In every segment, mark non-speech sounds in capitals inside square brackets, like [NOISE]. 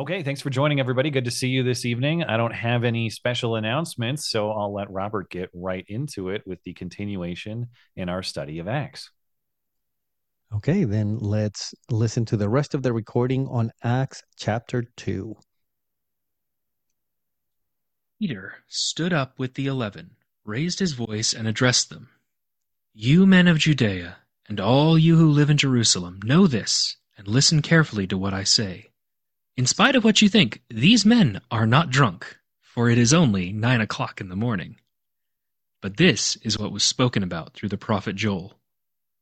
Okay, thanks for joining, everybody. Good to see you this evening. I don't have any special announcements, so I'll let Robert get right into it with the continuation in our study of Acts. Okay, then let's listen to the rest of the recording on Acts chapter 2. Peter stood up with the eleven, raised his voice, and addressed them You men of Judea, and all you who live in Jerusalem, know this, and listen carefully to what I say. In spite of what you think, these men are not drunk, for it is only nine o'clock in the morning. But this is what was spoken about through the prophet Joel.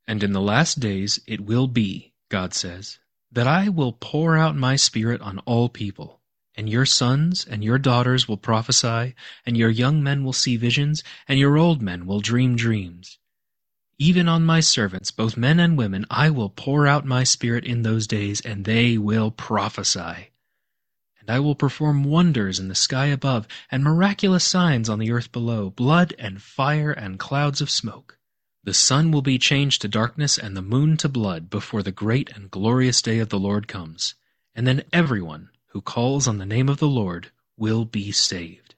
And in the last days it will be, God says, that I will pour out my Spirit on all people, and your sons and your daughters will prophesy, and your young men will see visions, and your old men will dream dreams. Even on my servants, both men and women, I will pour out my Spirit in those days, and they will prophesy. And I will perform wonders in the sky above, and miraculous signs on the earth below, blood and fire and clouds of smoke. The sun will be changed to darkness and the moon to blood before the great and glorious day of the Lord comes. And then everyone who calls on the name of the Lord will be saved.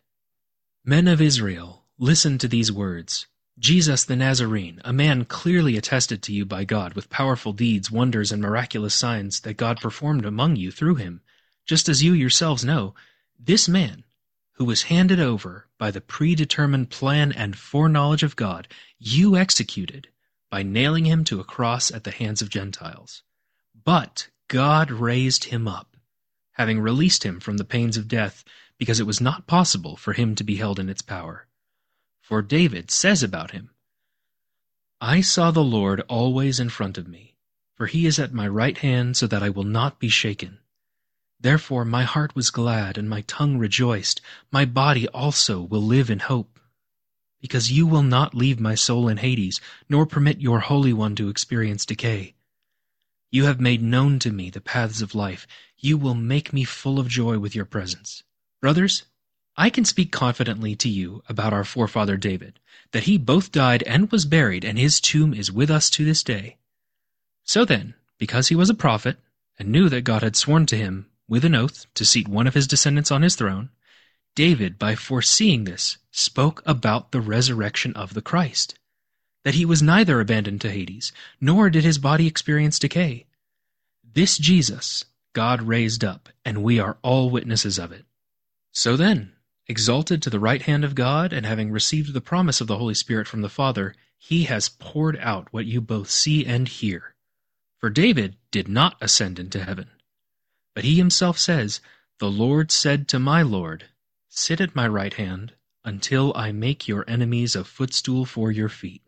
Men of Israel, listen to these words. Jesus the Nazarene, a man clearly attested to you by God with powerful deeds, wonders, and miraculous signs that God performed among you through him, just as you yourselves know, this man, who was handed over by the predetermined plan and foreknowledge of God, you executed by nailing him to a cross at the hands of Gentiles. But God raised him up, having released him from the pains of death, because it was not possible for him to be held in its power. For David says about him, I saw the Lord always in front of me, for he is at my right hand so that I will not be shaken. Therefore my heart was glad and my tongue rejoiced, my body also will live in hope. Because you will not leave my soul in Hades, nor permit your Holy One to experience decay. You have made known to me the paths of life. You will make me full of joy with your presence. Brothers, I can speak confidently to you about our forefather David, that he both died and was buried, and his tomb is with us to this day. So then, because he was a prophet, and knew that God had sworn to him, with an oath, to seat one of his descendants on his throne, David, by foreseeing this, spoke about the resurrection of the Christ, that he was neither abandoned to Hades, nor did his body experience decay. This Jesus God raised up, and we are all witnesses of it. So then, Exalted to the right hand of God, and having received the promise of the Holy Spirit from the Father, he has poured out what you both see and hear. For David did not ascend into heaven. But he himself says, The Lord said to my Lord, Sit at my right hand, until I make your enemies a footstool for your feet.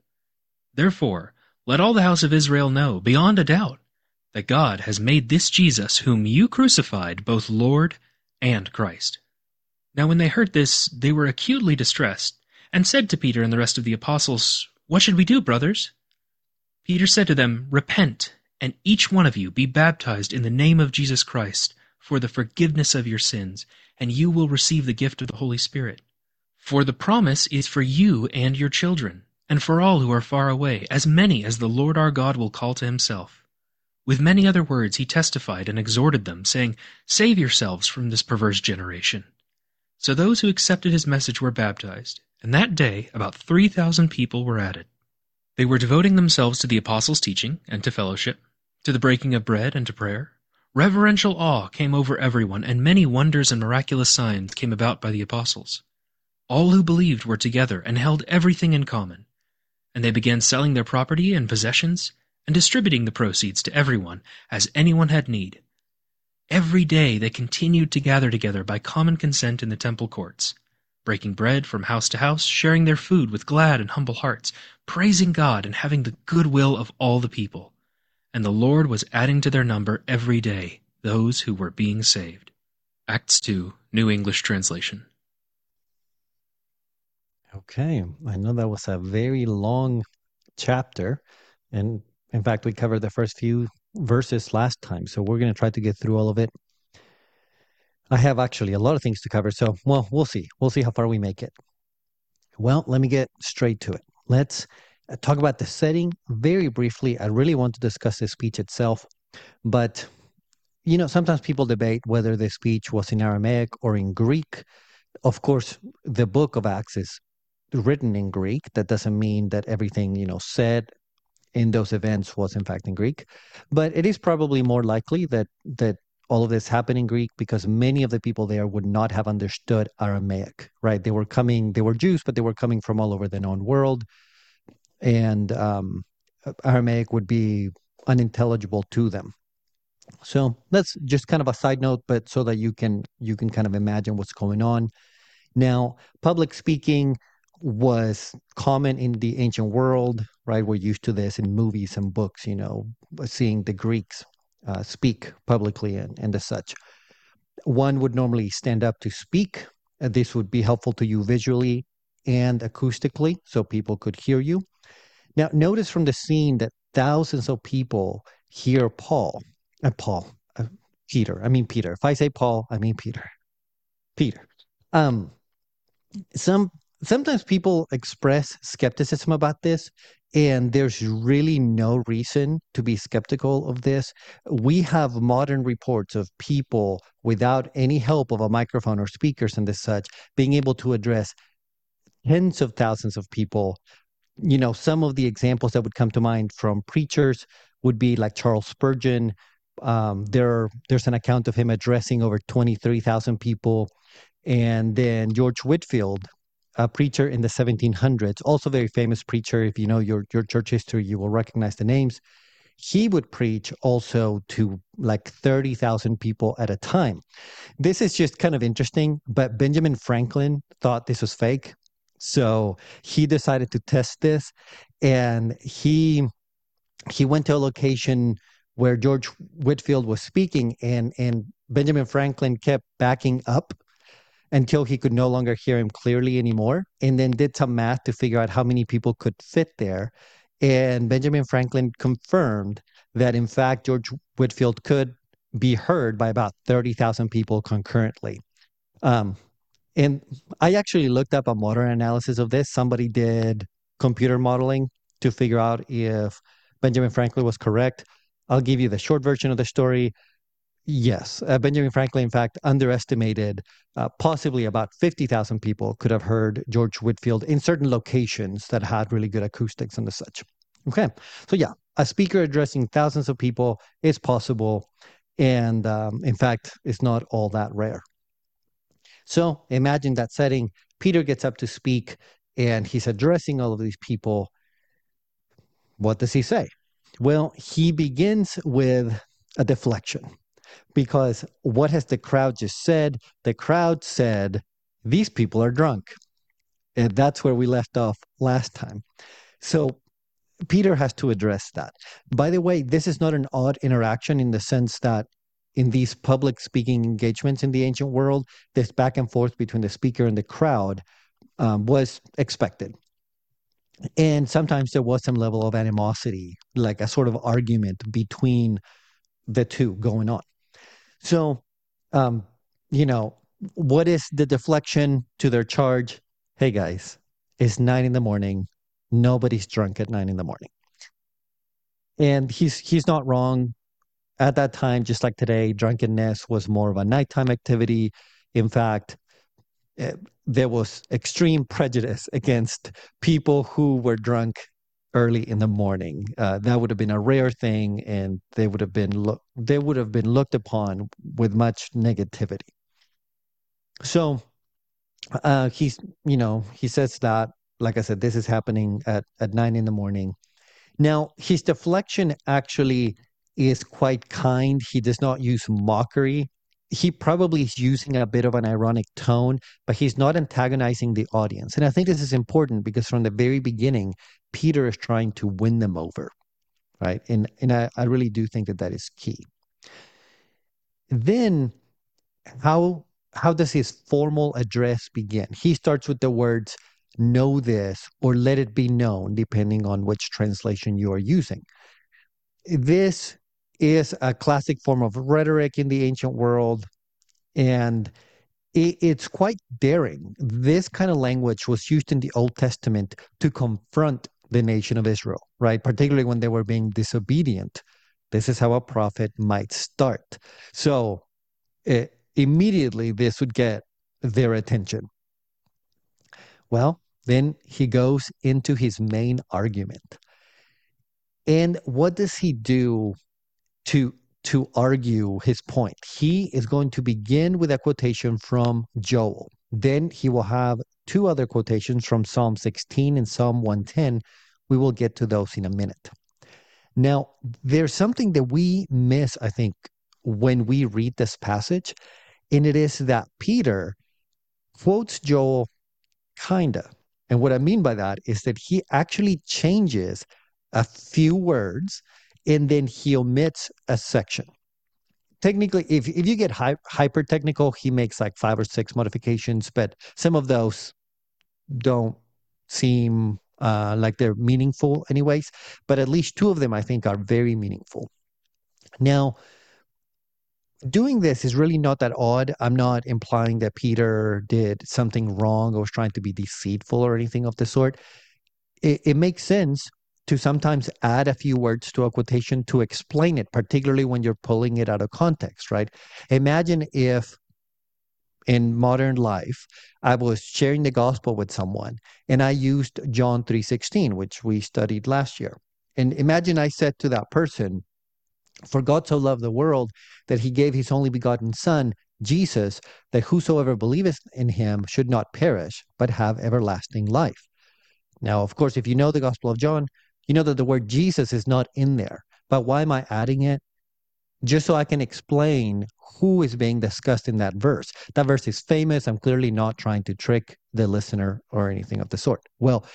Therefore, let all the house of Israel know, beyond a doubt, that God has made this Jesus, whom you crucified, both Lord and Christ. Now when they heard this, they were acutely distressed, and said to Peter and the rest of the apostles, What should we do, brothers? Peter said to them, Repent, and each one of you be baptized in the name of Jesus Christ for the forgiveness of your sins, and you will receive the gift of the Holy Spirit. For the promise is for you and your children, and for all who are far away, as many as the Lord our God will call to himself. With many other words he testified and exhorted them, saying, Save yourselves from this perverse generation. So those who accepted his message were baptized, and that day about 3,000 people were added. They were devoting themselves to the apostles' teaching and to fellowship, to the breaking of bread and to prayer. Reverential awe came over everyone, and many wonders and miraculous signs came about by the apostles. All who believed were together and held everything in common. And they began selling their property and possessions and distributing the proceeds to everyone as anyone had need. Every day they continued to gather together by common consent in the temple courts, breaking bread from house to house, sharing their food with glad and humble hearts, praising God and having the good will of all the people. And the Lord was adding to their number every day those who were being saved. Acts 2, New English Translation. Okay, I know that was a very long chapter, and in fact, we covered the first few verses last time. So we're going to try to get through all of it. I have actually a lot of things to cover. So, well, we'll see. We'll see how far we make it. Well, let me get straight to it. Let's uh, talk about the setting very briefly. I really want to discuss the speech itself, but you know, sometimes people debate whether the speech was in Aramaic or in Greek. Of course, the book of Acts is written in Greek. That doesn't mean that everything, you know, said in those events was in fact in Greek. But it is probably more likely that that all of this happened in Greek because many of the people there would not have understood Aramaic, right? They were coming, they were Jews, but they were coming from all over the known world. And um, Aramaic would be unintelligible to them. So that's just kind of a side note, but so that you can you can kind of imagine what's going on. Now, public speaking was common in the ancient world, right? We're used to this in movies and books, you know, seeing the Greeks uh, speak publicly and, and as such. One would normally stand up to speak. Uh, this would be helpful to you visually and acoustically so people could hear you. Now, notice from the scene that thousands of people hear Paul, uh, Paul, uh, Peter. I mean Peter. If I say Paul, I mean Peter. Peter. Um, some sometimes people express skepticism about this, and there's really no reason to be skeptical of this. We have modern reports of people without any help of a microphone or speakers and this such being able to address tens of thousands of people. You know, some of the examples that would come to mind from preachers would be like Charles Spurgeon. Um, there, there's an account of him addressing over 23,000 people. And then George Whitefield, a preacher in the 1700s, also very famous preacher. If you know your, your church history, you will recognize the names. He would preach also to like 30,000 people at a time. This is just kind of interesting, but Benjamin Franklin thought this was fake. So he decided to test this and he he went to a location where George Whitefield was speaking and and Benjamin Franklin kept backing up until he could no longer hear him clearly anymore and then did some math to figure out how many people could fit there and Benjamin Franklin confirmed that in fact George Whitefield could be heard by about 30,000 people concurrently. Um, and I actually looked up a modern analysis of this. Somebody did computer modeling to figure out if Benjamin Franklin was correct. I'll give you the short version of the story. Yes, uh, Benjamin Franklin, in fact, underestimated uh, possibly about 50,000 people could have heard George Whitefield in certain locations that had really good acoustics and such. Okay, so yeah, a speaker addressing thousands of people is possible. And um, in fact, it's not all that rare. So imagine that setting. Peter gets up to speak and he's addressing all of these people. What does he say? Well, he begins with a deflection because what has the crowd just said? The crowd said, These people are drunk. And that's where we left off last time. So Peter has to address that. By the way, this is not an odd interaction in the sense that in these public speaking engagements in the ancient world, this back and forth between the speaker and the crowd um, was expected. And sometimes there was some level of animosity, like a sort of argument between the two going on. So, um, you know, what is the deflection to their charge? Hey guys, it's nine in the morning. Nobody's drunk at nine in the morning. And he's he's not wrong. At that time, just like today, drunkenness was more of a nighttime activity. In fact, eh, there was extreme prejudice against people who were drunk early in the morning. Uh, that would have been a rare thing, and they would have been lo- they would have been looked upon with much negativity. So uh, he's you know he says that like I said, this is happening at at nine in the morning. Now his deflection actually is quite kind. He does not use mockery. He probably is using a bit of an ironic tone, but he's not antagonizing the audience. And I think this is important because from the very beginning, Peter is trying to win them over, right? And and I, I really do think that that is key. Then, how how does his formal address begin? He starts with the words "Know this" or "Let it be known," depending on which translation you are using. This is a classic form of rhetoric in the ancient world, and it's quite daring. This kind of language was used in the Old Testament to confront the nation of Israel, right? Particularly when they were being disobedient This is how a prophet might start. So it, immediately, this would get their attention. Well, then he goes into his main argument. And what does he do to to argue his point? He is going to begin with a quotation from Joel. Then he will have two other quotations from Psalm 16 and Psalm 110. We will get to those in a minute. Now, there's something that we miss, I think, when we read this passage, and it is that Peter quotes Joel kinda. And what I mean by that is that he actually changes a few words and then he omits a section. Technically, if, if you get hy- hyper technical, he makes like five or six modifications, but some of those don't seem uh, like they're meaningful, anyways. But at least two of them, I think, are very meaningful. Now, doing this is really not that odd. I'm not implying that Peter did something wrong or was trying to be deceitful or anything of the sort. It, it makes sense to sometimes add a few words to a quotation to explain it, particularly when you're pulling it out of context, right? Imagine if in modern life I was sharing the gospel with someone and I used John 3:16, which we studied last year. And imagine I said to that person, for God so loved the world that he gave his only begotten Son, Jesus, that whosoever believeth in him should not perish, but have everlasting life. Now, of course, if you know the Gospel of John, you know that the word Jesus is not in there. But why am I adding it? Just so I can explain who is being discussed in that verse. That verse is famous. I'm clearly not trying to trick the listener or anything of the sort. Well,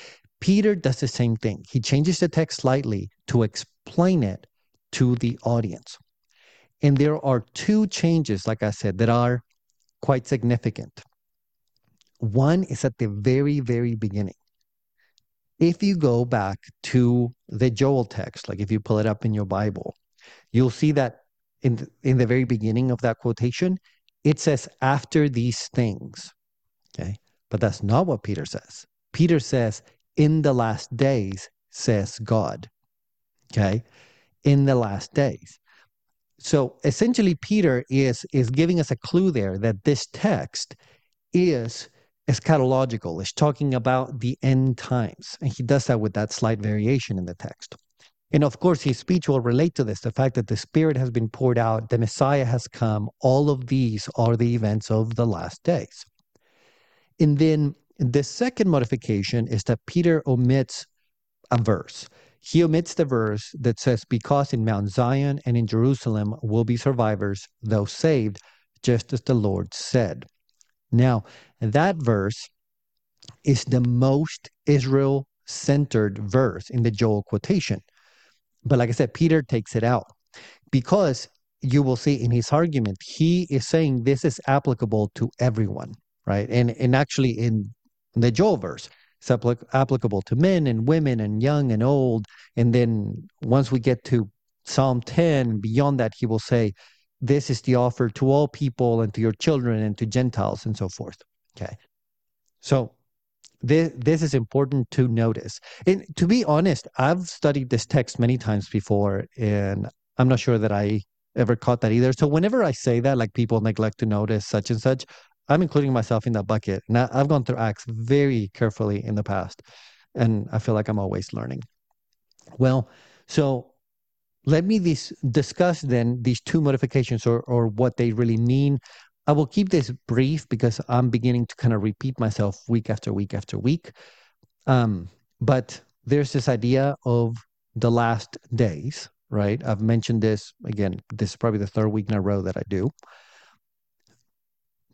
Peter does the same thing. He changes the text slightly to explain it to the audience. And there are two changes, like I said, that are quite significant. One is at the very, very beginning. If you go back to the Joel text, like if you pull it up in your Bible, you'll see that in the, in the very beginning of that quotation, it says, after these things. Okay. But that's not what Peter says. Peter says, in the last days, says God. Okay in the last days. So essentially, Peter is is giving us a clue there that this text is eschatological. It's talking about the end times, and he does that with that slight variation in the text. And of course, his speech will relate to this the fact that the Spirit has been poured out, the Messiah has come. All of these are the events of the last days. And then the second modification is that Peter omits a verse he omits the verse that says, Because in Mount Zion and in Jerusalem will be survivors, though saved, just as the Lord said. Now, that verse is the most Israel centered verse in the Joel quotation. But like I said, Peter takes it out because you will see in his argument, he is saying this is applicable to everyone, right? And, and actually, in the Joel verse, it's applic- applicable to men and women and young and old. And then once we get to Psalm 10, beyond that, he will say, This is the offer to all people and to your children and to Gentiles and so forth. Okay. So this, this is important to notice. And to be honest, I've studied this text many times before, and I'm not sure that I ever caught that either. So whenever I say that, like people neglect to notice such and such, I'm including myself in that bucket. Now I've gone through Acts very carefully in the past, and I feel like I'm always learning. Well, so let me this, discuss then these two modifications or, or what they really mean. I will keep this brief because I'm beginning to kind of repeat myself week after week after week. Um, but there's this idea of the last days, right? I've mentioned this again. This is probably the third week in a row that I do.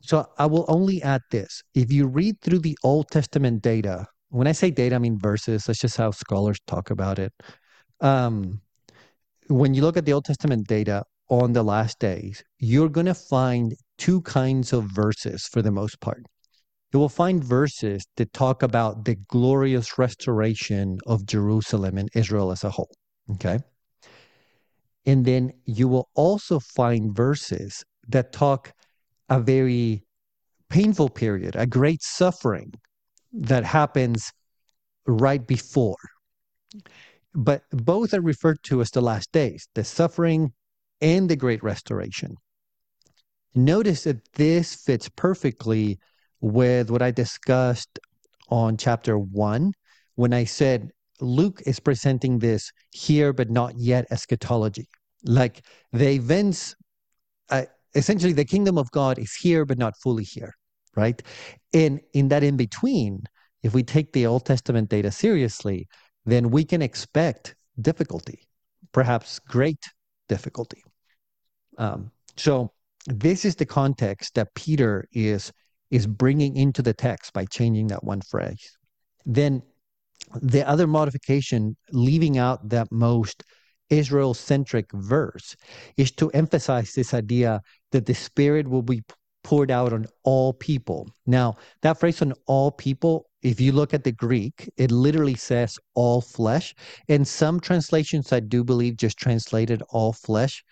So I will only add this. If you read through the Old Testament data, when I say data, I mean verses. That's just how scholars talk about it. Um, when you look at the Old Testament data on the last days, you're going to find two kinds of verses for the most part. You will find verses that talk about the glorious restoration of Jerusalem and Israel as a whole. Okay. And then you will also find verses that talk a very painful period, a great suffering that happens right before. but both are referred to as the last days, the suffering and the great restoration. Notice that this fits perfectly with what I discussed on chapter one when I said Luke is presenting this here but not yet eschatology. Like the events, uh, essentially, the kingdom of God is here but not fully here, right? And in that in between, if we take the Old Testament data seriously, then we can expect difficulty, perhaps great difficulty. Um, so this is the context that Peter is is bringing into the text by changing that one phrase. Then the other modification, leaving out that most Israel centric verse, is to emphasize this idea that the Spirit will be poured out on all people. Now, that phrase on all people, if you look at the Greek, it literally says all flesh. And some translations, I do believe, just translated all flesh.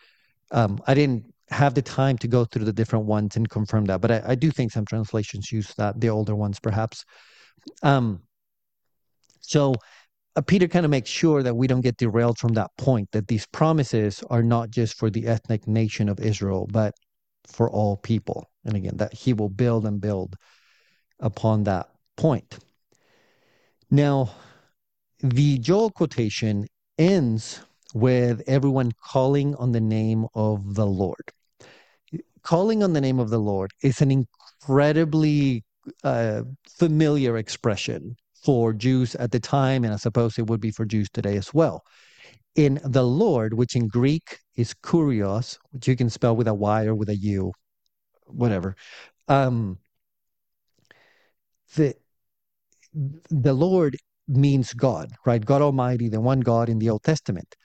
Um, I didn't have the time to go through the different ones and confirm that, but I, I do think some translations use that, the older ones perhaps. Um, so uh, Peter kind of makes sure that we don't get derailed from that point, that these promises are not just for the ethnic nation of Israel, but for all people. And again, that he will build and build upon that point. Now, the Joel quotation ends with everyone calling on the name of the Lord. Calling on the name of the Lord is an incredibly uh, familiar expression for Jews at the time, and I suppose it would be for Jews today as well. In the Lord, which in Greek is kurios, which you can spell with a Y or with a U, whatever. Um, the the Lord means God, right? God Almighty, the one God in the Old Testament.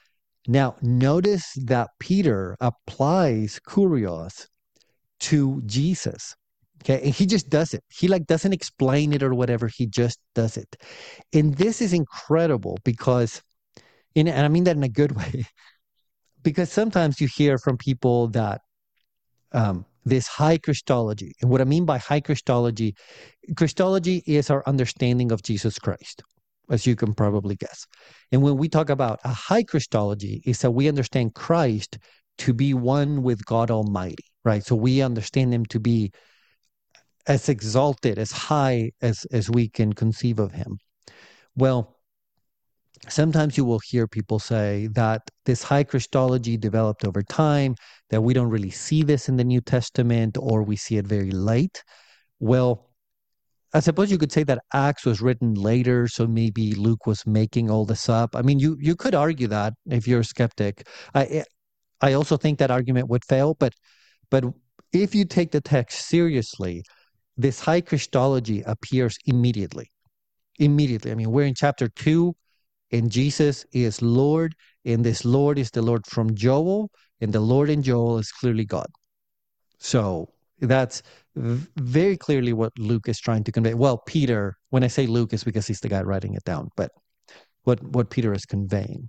Now, notice that Peter applies kurios to Jesus. Okay. And he just does it. He like doesn't explain it or whatever. He just does it. And this is incredible because, in, and I mean that in a good [LAUGHS] way, because sometimes you hear from people that um, this high Christology. And what I mean by high Christology, Christology is our understanding of Jesus Christ, as you can probably guess. And when we talk about a high Christology, is that we understand Christ to be one with God Almighty, right? So we understand him to be as exalted, as high as, as we can conceive of him. Well, sometimes you will hear people say that this high Christology developed over time, that we don't really see this in the New Testament or we see it very late. Well, I suppose you could say that Acts was written later, so maybe Luke was making all this up. I mean, you you could argue that if you're a skeptic. I eh, I also think that argument would fail, but but if you take the text seriously, this high Christology appears immediately. Immediately. I mean, we're in chapter two, and Jesus is Lord, and this Lord is the Lord from Joel, and the Lord in Joel is clearly God. So that's very clearly what Luke is trying to convey. Well, Peter, when I say Luke, is because he's the guy writing it down, but what what Peter is conveying.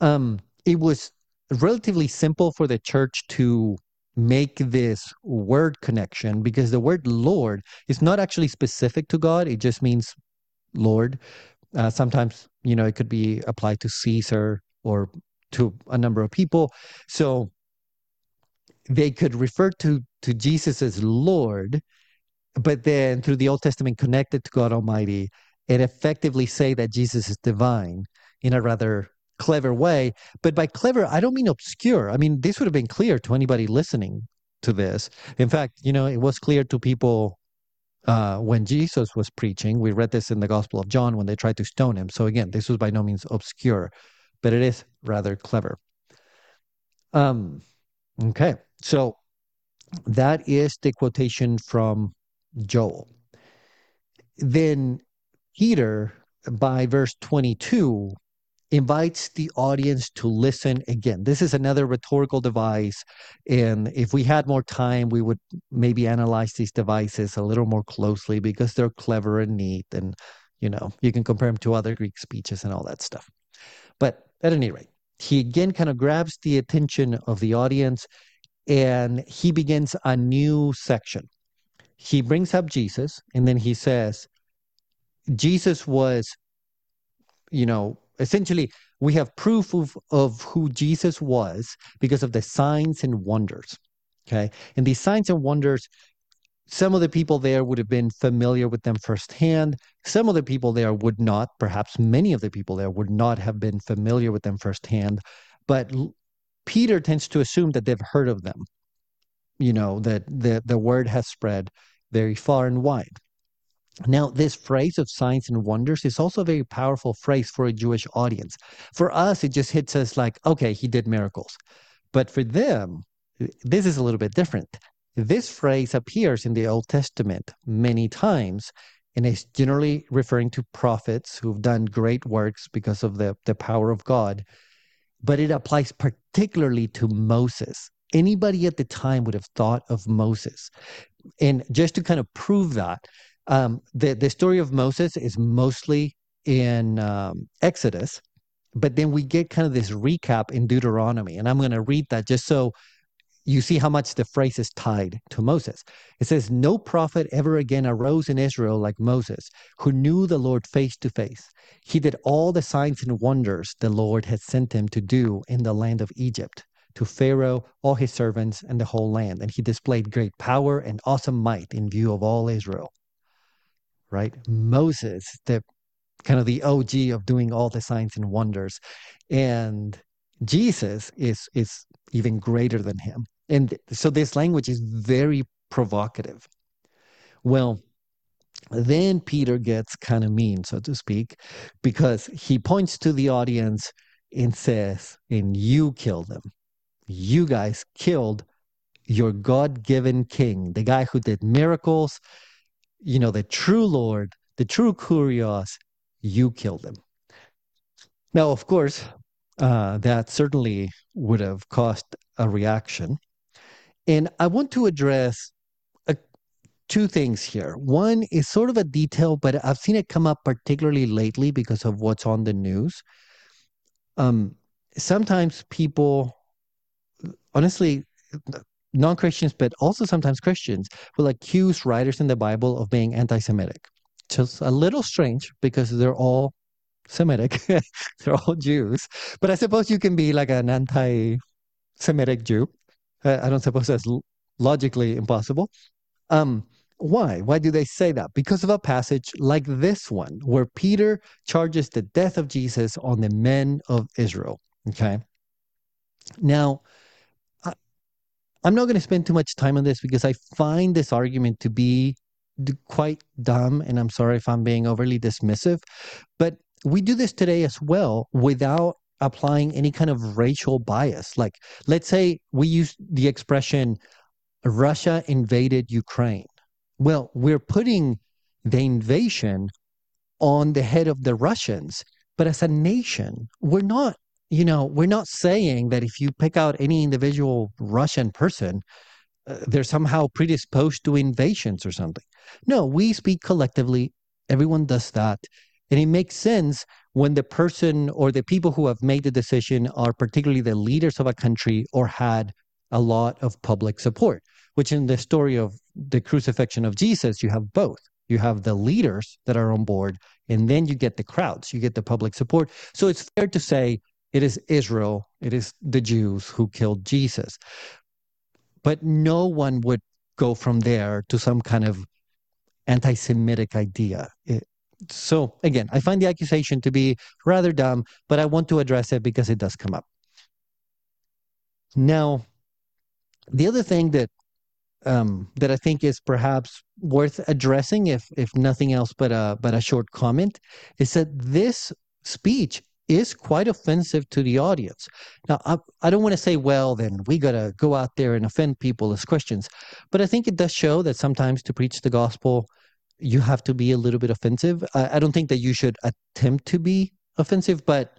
Um, it was relatively simple for the church to make this word connection because the word Lord is not actually specific to God. It just means Lord. Uh, sometimes, you know, it could be applied to Caesar or to a number of people. So they could refer to, to Jesus as Lord, but then through the Old Testament connected to God Almighty and effectively say that Jesus is divine in a rather clever way. But by clever, I don't mean obscure. I mean, this would have been clear to anybody listening to this. In fact, you know, it was clear to people uh, when Jesus was preaching. We read this in the Gospel of John when they tried to stone him. So again, this was by no means obscure, but it is rather clever. Um, okay, so that is the quotation from Joel. Then Peter, by verse 22, invites the audience to listen again. This is another rhetorical device. And if we had more time, we would maybe analyze these devices a little more closely because they're clever and neat. And, you know, you can compare them to other Greek speeches and all that stuff. But at any rate, he again kind of grabs the attention of the audience and he begins a new section. He brings up Jesus and then he says, Jesus was, you know, essentially we have proof of, of who Jesus was because of the signs and wonders. Okay. And these signs and wonders, some of the people there would have been familiar with them firsthand. Some of the people there would not. Perhaps many of the people there would not have been familiar with them firsthand. But Peter tends to assume that they've heard of them. You know, that the, the word has spread very far and wide. Now, this phrase of signs and wonders is also a very powerful phrase for a Jewish audience. For us, it just hits us like, okay, he did miracles. But for them, this is a little bit different. This phrase appears in the Old Testament many times and is generally referring to prophets who've done great works because of the, the power of God. But it applies particularly to Moses. Anybody at the time would have thought of Moses. And just to kind of prove that, um, the the story of Moses is mostly in um, Exodus, but then we get kind of this recap in Deuteronomy, and I'm going to read that just so you see how much the phrase is tied to Moses. It says, "No prophet ever again arose in Israel like Moses, who knew the Lord face to face. He did all the signs and wonders the Lord had sent him to do in the land of Egypt." To Pharaoh, all his servants, and the whole land. And he displayed great power and awesome might in view of all Israel right? Moses, the kind of the OG of doing all the signs and wonders. And Jesus is is even greater than him. And so this language is very provocative. Well, then Peter gets kind of mean, so to speak, because he points to the audience and says, and you killed them. You guys killed your God given king, the guy who did miracles, you know, the true Lord, the true Kurios, you killed him. Now, of course, uh, that certainly would have caused a reaction. And I want to address a, two things here. One is sort of a detail, but I've seen it come up particularly lately because of what's on the news. Um, sometimes people, honestly, non Christians, but also sometimes Christians, will accuse writers in the Bible of being anti Semitic. Just a little strange because they're all Semitic, [LAUGHS] they're all Jews. But I suppose you can be like an anti Semitic Jew. I don't suppose that's logically impossible. Um, why? Why do they say that? Because of a passage like this one, where Peter charges the death of Jesus on the men of Israel. Okay. Now, I'm not going to spend too much time on this because I find this argument to be quite dumb, and I'm sorry if I'm being overly dismissive, but we do this today as well without applying any kind of racial bias. Like, let's say we use the expression Russia invaded Ukraine. Well, we're putting the invasion on the head of the Russians, but as a nation, we're not you know, we're not saying that if you pick out any individual Russian person, uh, they're somehow predisposed to invasions or something. No, we speak collectively. Everyone does that. And it makes sense when the person or the people who have made the decision are particularly the leaders of a country or had a lot of public support, which in the story of the crucifixion of Jesus, you have both. You have the leaders that are on board, and then you get the crowds, you get the public support. So it's fair to say it is Israel, it is the Jews who killed Jesus. But no one would go from there to some kind of anti Semitic idea. It, so, again, I find the accusation to be rather dumb, but I want to address it because it does come up. Now, the other thing that um, that I think is perhaps worth addressing, if if nothing else but a but a short comment, is that this speech is quite offensive to the audience. Now, I, I don't want to say, well, then we got to go out there and offend people as Christians, but I think it does show that sometimes to preach the gospel, you have to be a little bit offensive. I, I don't think that you should attempt to be offensive, but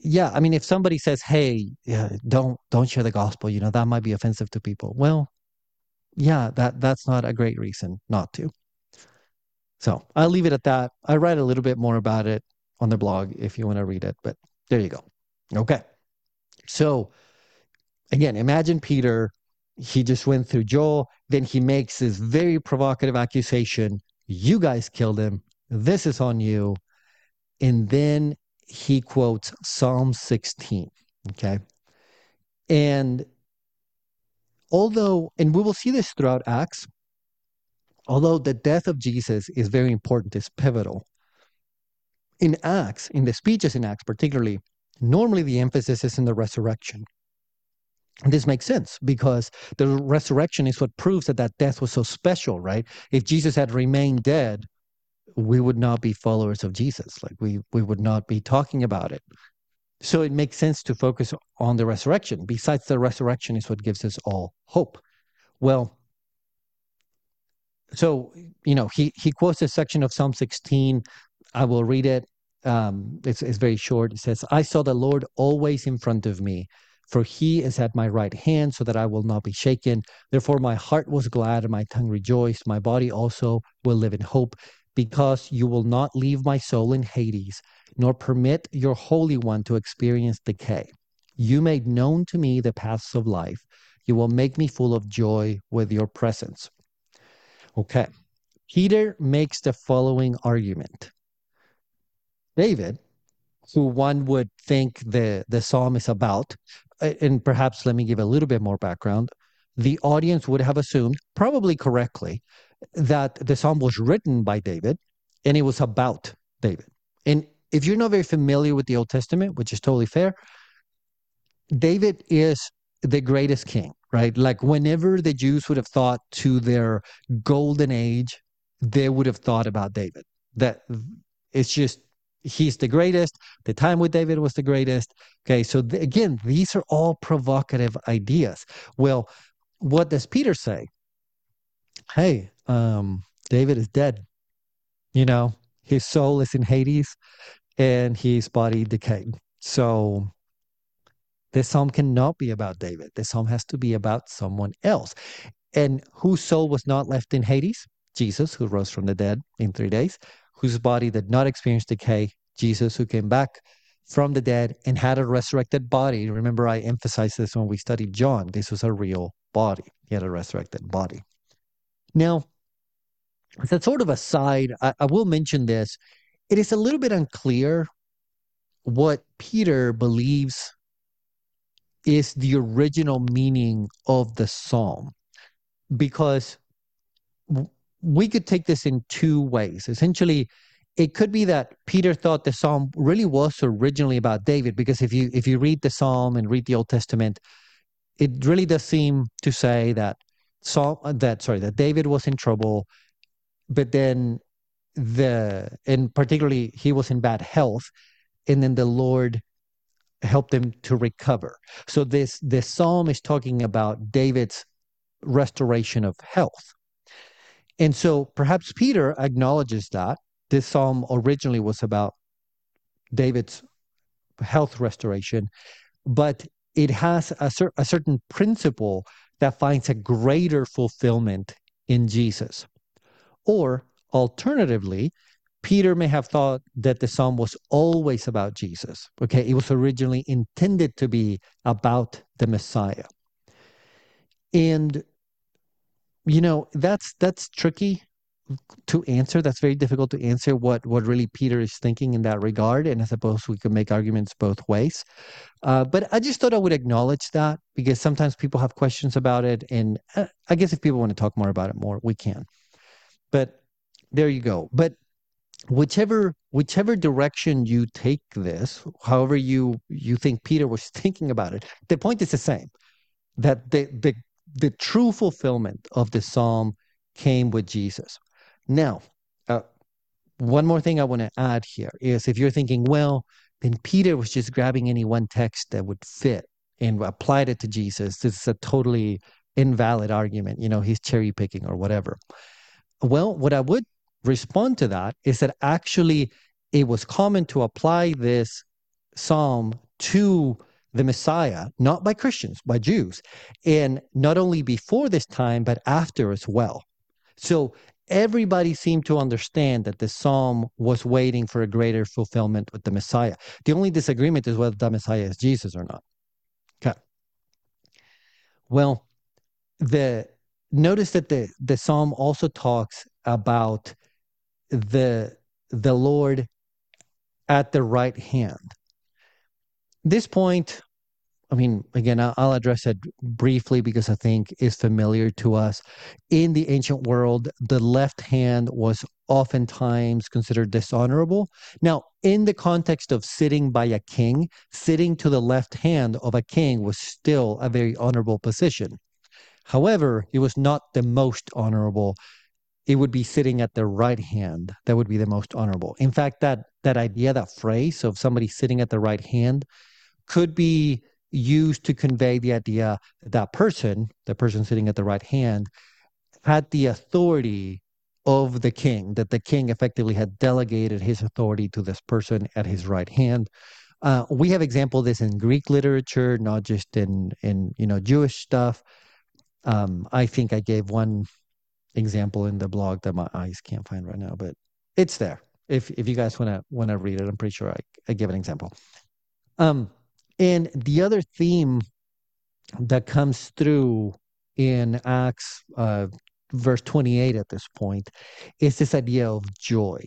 yeah, I mean, if somebody says, "Hey, yeah, don't don't share the gospel," you know, that might be offensive to people. Well, yeah, that that's not a great reason not to. So I'll leave it at that. I write a little bit more about it on the blog if you want to read it. But there you go. Okay. So again, imagine Peter, he just went through Joel, then he makes this very provocative accusation. You guys killed him. This is on you. And then he quotes Psalm 16. Okay. And although, and we will see this throughout Acts, although the death of Jesus is very important, is pivotal, in Acts, in the speeches in Acts particularly, normally the emphasis is in the resurrection. This makes sense because the resurrection is what proves that that death was so special, right? If Jesus had remained dead, we would not be followers of Jesus. Like we we would not be talking about it. So it makes sense to focus on the resurrection. Besides, the resurrection is what gives us all hope. Well, so you know, he he quotes a section of Psalm 16. I will read it. Um, it's, it's very short. It says, "I saw the Lord always in front of me." For he is at my right hand, so that I will not be shaken. Therefore, my heart was glad and my tongue rejoiced. My body also will live in hope, because you will not leave my soul in Hades, nor permit your Holy One to experience decay. You made known to me the paths of life. You will make me full of joy with your presence. Okay. Peter makes the following argument David, who one would think the, the psalm is about, and perhaps let me give a little bit more background. The audience would have assumed, probably correctly, that the psalm was written by David and it was about David. And if you're not very familiar with the Old Testament, which is totally fair, David is the greatest king, right? Like whenever the Jews would have thought to their golden age, they would have thought about David. That it's just he's the greatest. The time with David was the greatest. Okay, so th- again, these are all provocative ideas. Well, what does Peter say? Hey, um, David is dead. You know, his soul is in Hades and his body decayed. So this psalm cannot be about David. This psalm has to be about someone else. And whose soul was not left in Hades? Jesus, who rose from the dead in three days whose body did not experience decay, Jesus, who came back from the dead and had a resurrected body. Remember, I emphasized this when we studied John. This was a real body. He had a resurrected body. Now, as a sort of aside, I, I will mention this. It is a little bit unclear what Peter believes is the original meaning of the psalm because we could take this in two ways. Essentially, it could be that Peter thought the psalm really was originally about David, because if you if you read the psalm and read the Old Testament, it really does seem to say that Psalm uh, that sorry that David was in trouble, but then the and particularly he was in bad health, and then the Lord helped him to recover. So this this psalm is talking about David's restoration of health and so perhaps Peter acknowledges that this psalm originally was about David's health restoration, but it has a, cer- a certain principle that finds a greater fulfillment in Jesus. Or alternatively, Peter may have thought that the psalm was always about Jesus. Okay, it was originally intended to be about the Messiah. And you know that's that's tricky to answer that's very difficult to answer what what really peter is thinking in that regard and i suppose we could make arguments both ways. Uh, but i just thought i would acknowledge that because sometimes people have questions about it and uh, i guess if people want to talk more about it more we can. But there you go. But whichever whichever direction you take this however you you think peter was [LAUGHS] thinking about it the point is the same that the the the true fulfillment of the psalm came with Jesus. Now, uh, one more thing I want to add here is if you're thinking, well, then Peter was just grabbing any one text that would fit and applied it to Jesus. This is a totally invalid argument. You know, he's cherry picking or whatever. Well, what I would respond to that is that actually it was common to apply this psalm to the Messiah, not by Christians, by Jews, and not only before this time, but after as well. So everybody seemed to understand that the psalm was waiting for a greater fulfillment with the Messiah. The only disagreement is whether the Messiah is Jesus or not. Okay. Well, the notice that the, the psalm also talks about the the Lord at the right hand. This point, I mean, again, I'll address it briefly because I think is familiar to us. In the ancient world, the left hand was oftentimes considered dishonorable. Now, in the context of sitting by a king, sitting to the left hand of a king was still a very honorable position. However, it was not the most honorable. It would be sitting at the right hand that would be the most honorable. In fact, that that idea, that phrase of somebody sitting at the right hand, could be used to convey the idea that that person, the person sitting at the right hand, had the authority of the king, that the king effectively had delegated his authority to this person at his right hand. Uh, we have example this in Greek literature, not just in in you know Jewish stuff. Um, I think I gave one example in the blog that my eyes can't find right now, but it's there. If if you guys wanna wanna read it, I'm pretty sure I, I give an example. Um, and the other theme that comes through in Acts uh, verse 28 at this point is this idea of joy.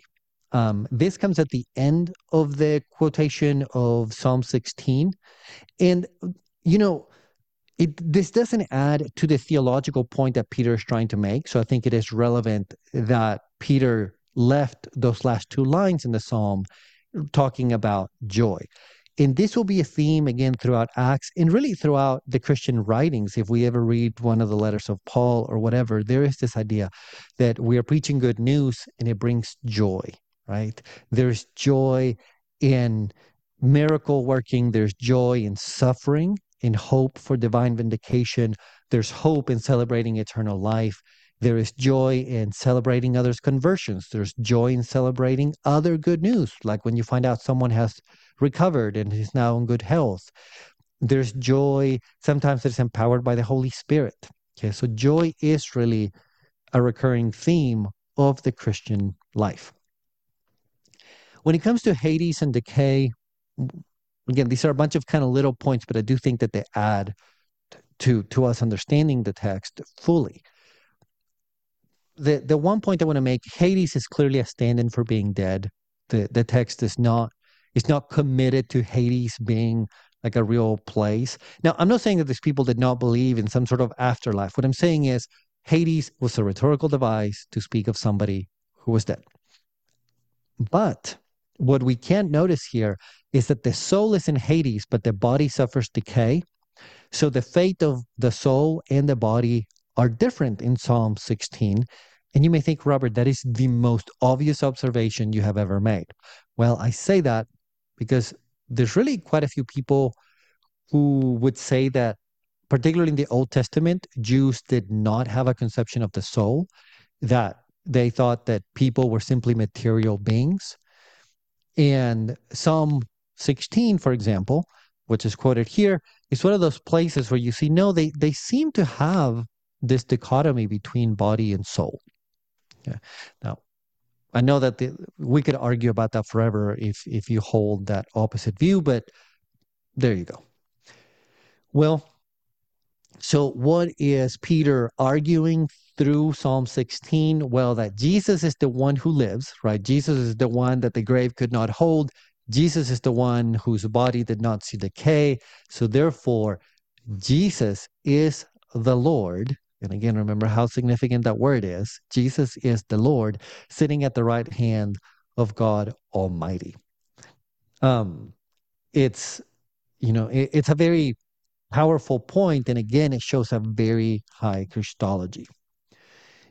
Um, this comes at the end of the quotation of Psalm 16. And, you know, it, this doesn't add to the theological point that Peter is trying to make. So I think it is relevant that Peter left those last two lines in the psalm talking about joy. And this will be a theme again throughout Acts and really throughout the Christian writings. If we ever read one of the letters of Paul or whatever, there is this idea that we are preaching good news and it brings joy, right? There's joy in miracle working, there's joy in suffering, in hope for divine vindication, there's hope in celebrating eternal life. There is joy in celebrating others' conversions. There's joy in celebrating other good news, like when you find out someone has recovered and is now in good health. There's joy, sometimes it's empowered by the Holy Spirit. Okay, so joy is really a recurring theme of the Christian life. When it comes to Hades and decay, again, these are a bunch of kind of little points, but I do think that they add to to us understanding the text fully the the one point I want to make, Hades is clearly a stand-in for being dead. The the text is not is not committed to Hades being like a real place. Now, I'm not saying that these people did not believe in some sort of afterlife. What I'm saying is Hades was a rhetorical device to speak of somebody who was dead. But what we can't notice here is that the soul is in Hades, but the body suffers decay. So the fate of the soul and the body are different in Psalm 16. And you may think, Robert, that is the most obvious observation you have ever made. Well, I say that because there's really quite a few people who would say that, particularly in the Old Testament, Jews did not have a conception of the soul, that they thought that people were simply material beings. And Psalm 16, for example, which is quoted here, is one of those places where you see, no, they, they seem to have this dichotomy between body and soul. Yeah. Now, I know that the, we could argue about that forever if if you hold that opposite view, but there you go. Well, so what is Peter arguing through Psalm 16? Well, that Jesus is the one who lives, right? Jesus is the one that the grave could not hold. Jesus is the one whose body did not see decay. So therefore, Jesus is the Lord and again, remember how significant that word is. Jesus is the Lord sitting at the right hand of God Almighty. Um, it's, you know, it, it's a very powerful point, and again, it shows a very high Christology.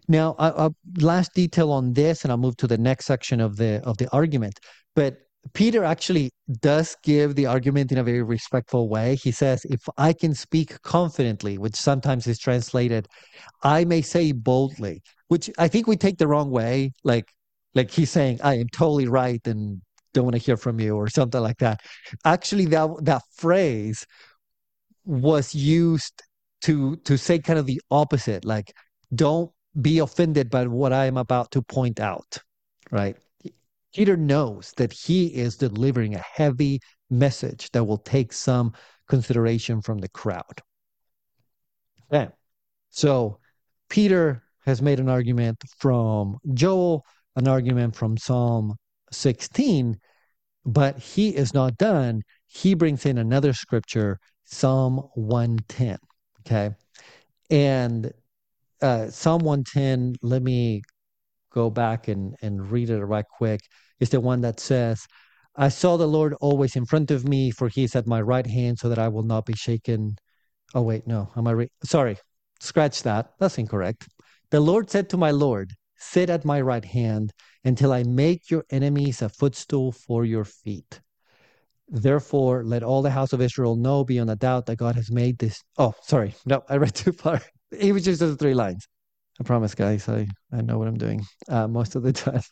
Now, a, a last detail on this, and I'll move to the next section of the of the argument. But Peter actually does give the argument in a very respectful way. He says, If I can speak confidently, which sometimes is translated, I may say boldly, which I think we take the wrong way. Like, like he's saying, I am totally right and don't want to hear from you or something like that. Actually, that that phrase was used to to say kind of the opposite, like, don't be offended by what I am about to point out. Right. Peter knows that he is delivering a heavy message that will take some consideration from the crowd. Okay. So Peter has made an argument from Joel, an argument from Psalm 16. But he is not done. He brings in another scripture, Psalm 110. Okay. And uh, Psalm 110, let me go back and, and read it right quick, is the one that says, I saw the Lord always in front of me, for he is at my right hand, so that I will not be shaken. Oh, wait, no. Am I re- sorry? Scratch that. That's incorrect. The Lord said to my Lord, Sit at my right hand until I make your enemies a footstool for your feet. Therefore, let all the house of Israel know beyond a doubt that God has made this. Oh, sorry. No, I read too far. [LAUGHS] It was just those three lines. I promise, guys, I, I know what I'm doing uh, most of the [LAUGHS] time.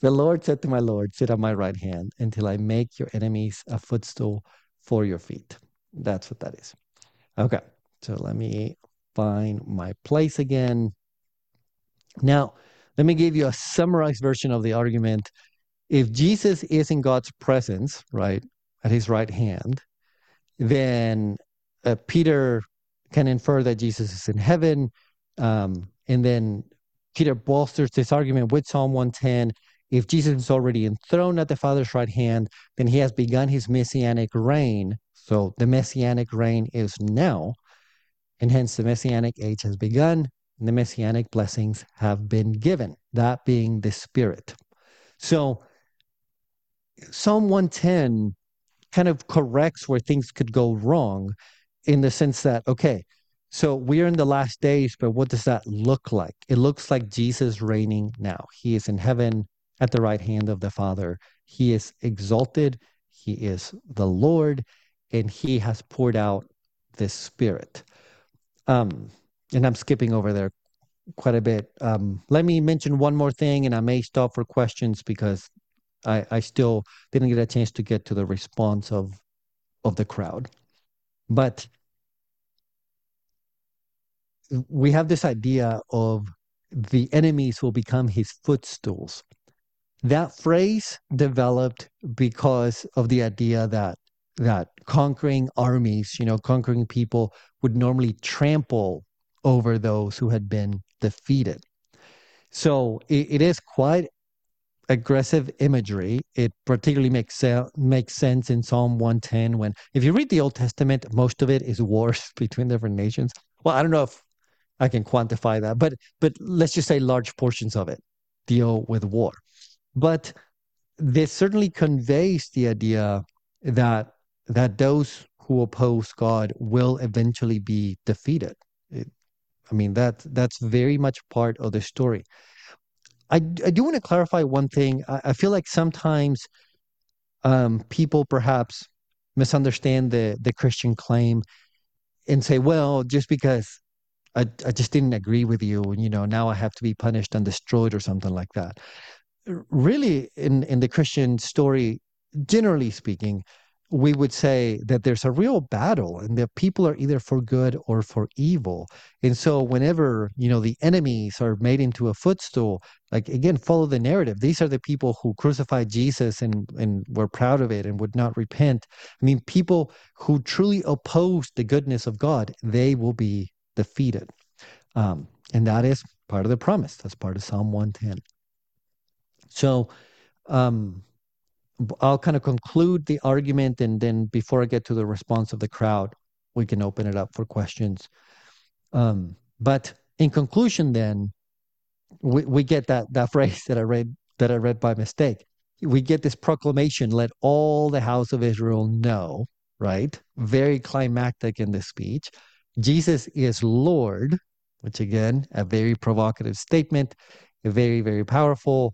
The Lord said to my Lord, Sit at my right hand until I make your enemies a footstool for your feet. That's what that is. Okay, so let me find my place again. Now, let me give you a summarized version of the argument. If Jesus is in God's presence, right, at his right hand, then uh, Peter can infer that Jesus is in heaven. Um, and then Peter bolsters this argument with Psalm 110. If Jesus is already enthroned at the Father's right hand, then he has begun his messianic reign. So the messianic reign is now, and hence the messianic age has begun, and the messianic blessings have been given, that being the Spirit. So Psalm 110 kind of corrects where things could go wrong in the sense that, okay, so we're in the last days, but what does that look like? It looks like Jesus reigning now. He is in heaven at the right hand of the Father. He is exalted. He is the Lord, and he has poured out the Spirit. Um, and I'm skipping over there quite a bit. Um, let me mention one more thing, and I may stop for questions because I, I still didn't get a chance to get to the response of of the crowd. But we have this idea of the enemies will become his footstools. That phrase developed because of the idea that that conquering armies, you know, conquering people would normally trample over those who had been defeated. So it, it is quite aggressive imagery. It particularly makes se- makes sense in Psalm 110 when if you read the Old Testament, most of it is wars [LAUGHS] between different nations. Well, I don't know if I can quantify that, but but let's just say large portions of it deal with war. But this certainly conveys the idea that that those who oppose God will eventually be defeated. It, I mean that that's very much part of the story. I, I do want to clarify one thing. I, I feel like sometimes um, people perhaps misunderstand the the Christian claim and say, well, just because I, I just didn't agree with you, and you know, now I have to be punished and destroyed or something like that. Really, in in the Christian story, generally speaking, we would say that there's a real battle and that people are either for good or for evil. And so whenever, you know, the enemies are made into a footstool, like again, follow the narrative. These are the people who crucified Jesus and and were proud of it and would not repent. I mean, people who truly oppose the goodness of God, they will be defeated. Um, and that is part of the promise. That's part of Psalm 110. So um I'll kind of conclude the argument, and then before I get to the response of the crowd, we can open it up for questions. Um, but in conclusion, then we, we get that that phrase that I read that I read by mistake. We get this proclamation: "Let all the house of Israel know." Right, very climactic in the speech. Jesus is Lord, which again, a very provocative statement, very very powerful.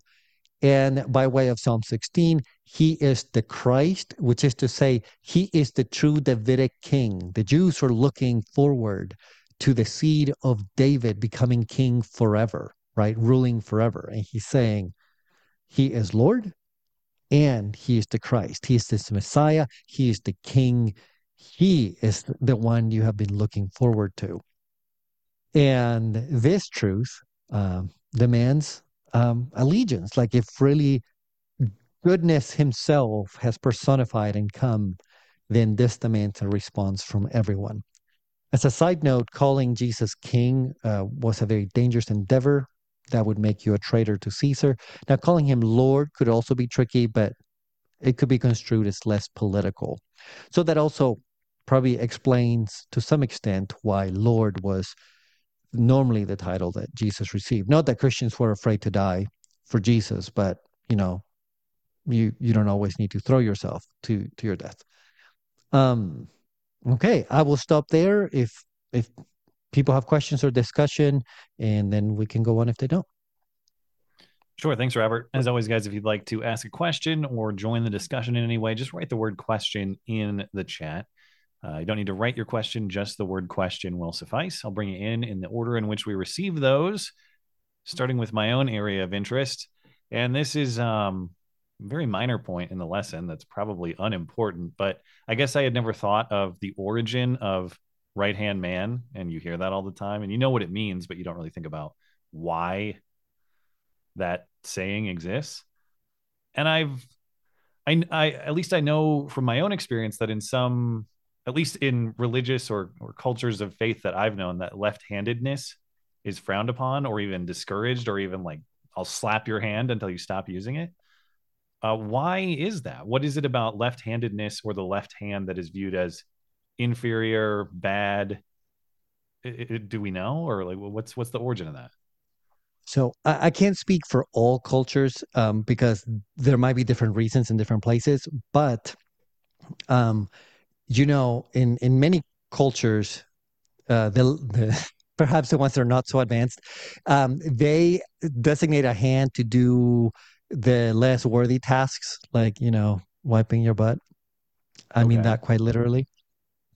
And by way of Psalm 16, he is the Christ, which is to say, he is the true Davidic king. The Jews are looking forward to the seed of David becoming king forever, right? Ruling forever. And he's saying, he is Lord and he is the Christ. He is this Messiah. He is the king. He is the one you have been looking forward to. And this truth um, demands um, allegiance. Like if really goodness himself has personified and come, then this demands a response from everyone. As a side note, calling Jesus king uh, was a very dangerous endeavor that would make you a traitor to Caesar. Now, calling him Lord could also be tricky, but it could be construed as less political. So that also probably explains to some extent why Lord was normally the title that Jesus received. Not that Christians were afraid to die for Jesus, but you know, you you don't always need to throw yourself to to your death. Um okay, I will stop there if if people have questions or discussion and then we can go on if they don't. Sure. Thanks, Robert. As always, guys, if you'd like to ask a question or join the discussion in any way, just write the word question in the chat. Uh, you don't need to write your question, just the word question will suffice. I'll bring you in in the order in which we receive those, starting with my own area of interest. And this is um, a very minor point in the lesson that's probably unimportant, but I guess I had never thought of the origin of right hand man. And you hear that all the time, and you know what it means, but you don't really think about why that saying exists. And I've, I, I, at least I know from my own experience that in some at least in religious or, or cultures of faith that I've known, that left-handedness is frowned upon or even discouraged or even like I'll slap your hand until you stop using it. Uh, why is that? What is it about left-handedness or the left hand that is viewed as inferior, bad? It, it, do we know, or like what's what's the origin of that? So I, I can't speak for all cultures um, because there might be different reasons in different places, but um, you know, in in many cultures, uh, the, the [LAUGHS] perhaps the ones that are not so advanced, um, they designate a hand to do the less worthy tasks, like you know, wiping your butt. I okay. mean that quite literally.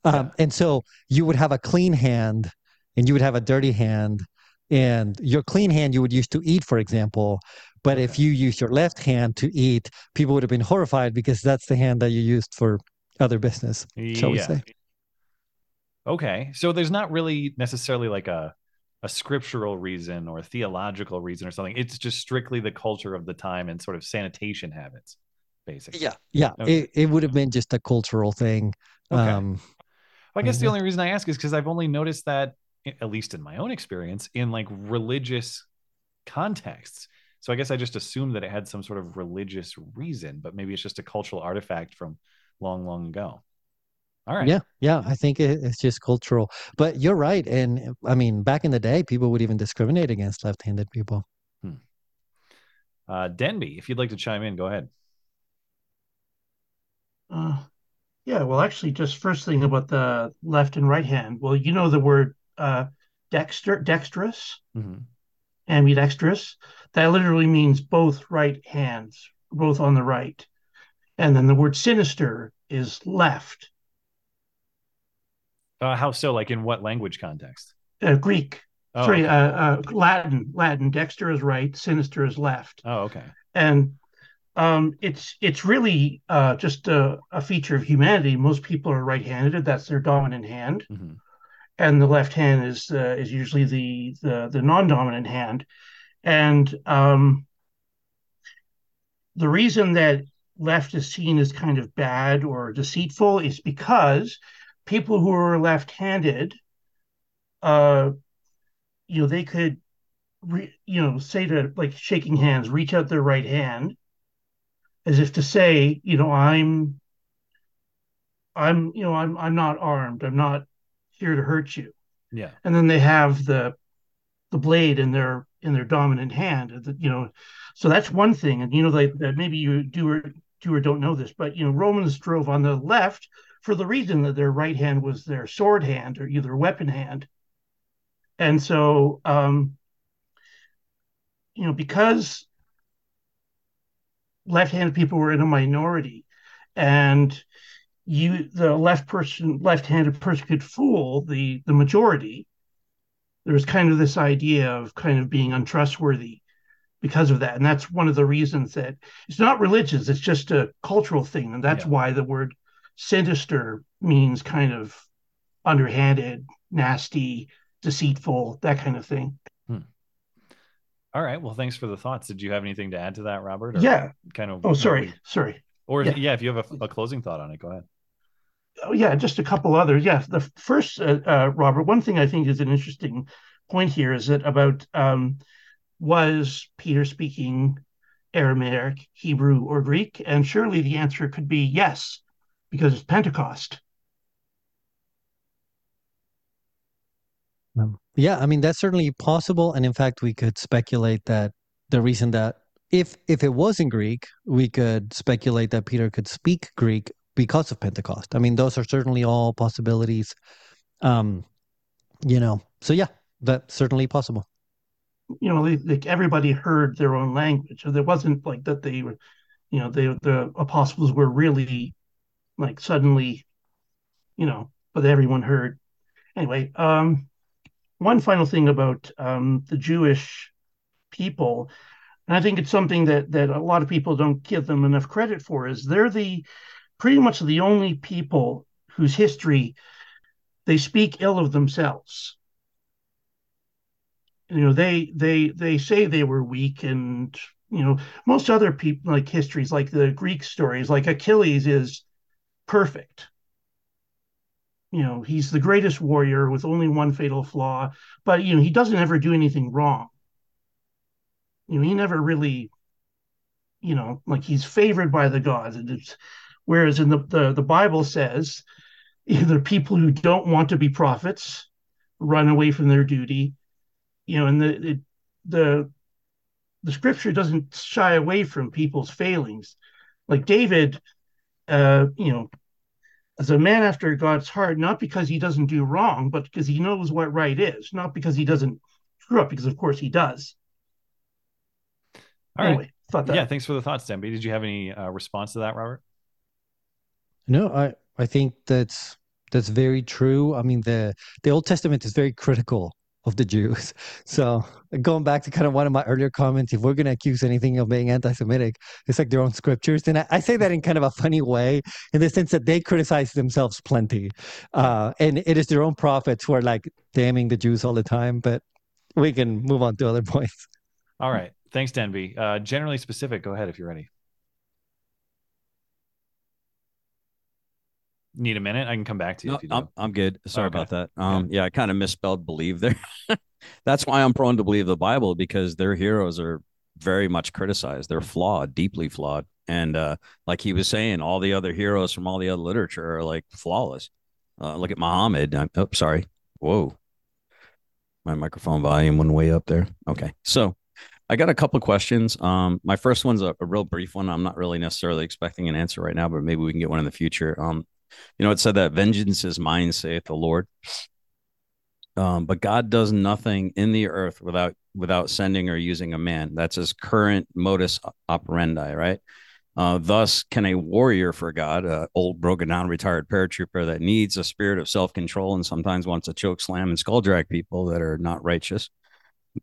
Um, And so you would have a clean hand, and you would have a dirty hand, and your clean hand you would use to eat, for example. But if you use your left hand to eat, people would have been horrified because that's the hand that you used for other business, shall we say. Okay. So there's not really necessarily like a a scriptural reason or a theological reason or something. It's just strictly the culture of the time and sort of sanitation habits, basically. Yeah. Yeah. Okay. It, it would have been just a cultural thing. Okay. Um, well, I guess the only reason I ask is because I've only noticed that, at least in my own experience, in like religious contexts. So I guess I just assumed that it had some sort of religious reason, but maybe it's just a cultural artifact from long, long ago. All right. Yeah, yeah. I think it's just cultural. But you're right. And I mean, back in the day, people would even discriminate against left-handed people. Hmm. Uh, Denby, if you'd like to chime in, go ahead. Uh, yeah. Well, actually, just first thing about the left and right hand. Well, you know the word uh, dexter, dexterous, mm-hmm. ambidextrous. That literally means both right hands, both on the right. And then the word sinister is left. Uh, how so? Like in what language context? Uh, Greek. Oh, Sorry, okay. uh, uh, Latin. Latin. Dexter is right. Sinister is left. Oh, okay. And um, it's it's really uh, just a, a, feature of humanity. Most people are right-handed. That's their dominant hand, mm-hmm. and the left hand is uh, is usually the the, the non-dominant hand. And um, the reason that left is seen as kind of bad or deceitful is because people who are left-handed, uh, you know, they could, re, you know, say to like shaking hands, reach out their right hand, as if to say, you know, I'm, I'm, you know, I'm, I'm not armed. I'm not here to hurt you. Yeah. And then they have the, the blade in their in their dominant hand. You know, so that's one thing. And you know, like that maybe you do or don't know this, but you know, Romans drove on the left for the reason that their right hand was their sword hand or either weapon hand. And so, um, you know, because left-handed people were in a minority, and you, the left person, left-handed person, could fool the the majority. There was kind of this idea of kind of being untrustworthy because of that. And that's one of the reasons that it's not religious, it's just a cultural thing. And that's yeah. why the word sinister means kind of underhanded, nasty, deceitful, that kind of thing. Hmm. All right. Well, thanks for the thoughts. Did you have anything to add to that, Robert? yeah. Kind of. Oh, sorry. Sorry. Or yeah. yeah, if you have a, a, closing thought on it, go ahead. Oh, yeah, just a couple others. Yeah, the first, uh, uh, Robert. One thing I think is an interesting point here is that about um, was Peter speaking Aramaic, Hebrew, or Greek? And surely the answer could be yes, because it's Pentecost. Um, yeah, I mean that's certainly possible, and in fact, we could speculate that the reason that if if it was in Greek, we could speculate that Peter could speak Greek because of Pentecost. I mean, those are certainly all possibilities. Um, you know, so yeah, that's certainly possible. You know, like everybody heard their own language, so there wasn't like that they were, you know, they the apostles were really like suddenly, you know, but everyone heard. Anyway, um, one final thing about um, the Jewish people, and I think it's something that that a lot of people don't give them enough credit for, is they're the pretty much the only people whose history they speak ill of themselves. You know, they they they say they were weak, and you know, most other people like histories, like the Greek stories, like Achilles is perfect. You know he's the greatest warrior with only one fatal flaw but you know he doesn't ever do anything wrong. You know he never really you know like he's favored by the gods whereas in the, the the bible says [LAUGHS] either people who don't want to be prophets run away from their duty you know and the it, the the scripture doesn't shy away from people's failings like david uh you know as a man after God's heart, not because he doesn't do wrong, but because he knows what right is, not because he doesn't screw up, because of course he does. All anyway, right. That... Yeah, thanks for the thoughts, Denby. Did you have any uh, response to that, Robert? No, I I think that's that's very true. I mean the the Old Testament is very critical of the Jews. [LAUGHS] So going back to kind of one of my earlier comments, if we're going to accuse anything of being anti-Semitic, it's like their own scriptures. And I, I, say that in kind of a funny way, in the sense that they criticize themselves plenty, uh, and it is their own prophets who are like damning the Jews all the time. But we can move on to other [LAUGHS] points. All right, thanks, Denby. Uh, generally specific. Go ahead if you're ready. Need a minute? I can come back to you. No, you I'm, I'm good. Sorry okay. about that. Um, yeah, I kind of misspelled believe there. [LAUGHS] That's why I'm prone to believe the Bible because their heroes are very much criticized. They're flawed, deeply flawed. And uh, like he was saying, all the other heroes from all the other literature are like flawless. Uh, look at Muhammad. I'm, oh, sorry. Whoa. My microphone volume went way up there. Okay. So I got a couple questions. Um, my first one's a, a, real brief one. I'm not really necessarily expecting an answer right now, but maybe we can get one in the future. Um, you know, it said that vengeance is mine, saith the Lord. Um, but God does nothing in the earth without without sending or using a man. That's his current modus operandi, right? Uh, thus, can a warrior for God, an old, broken down, retired paratrooper that needs a spirit of self control and sometimes wants to choke slam and skull drag people that are not righteous,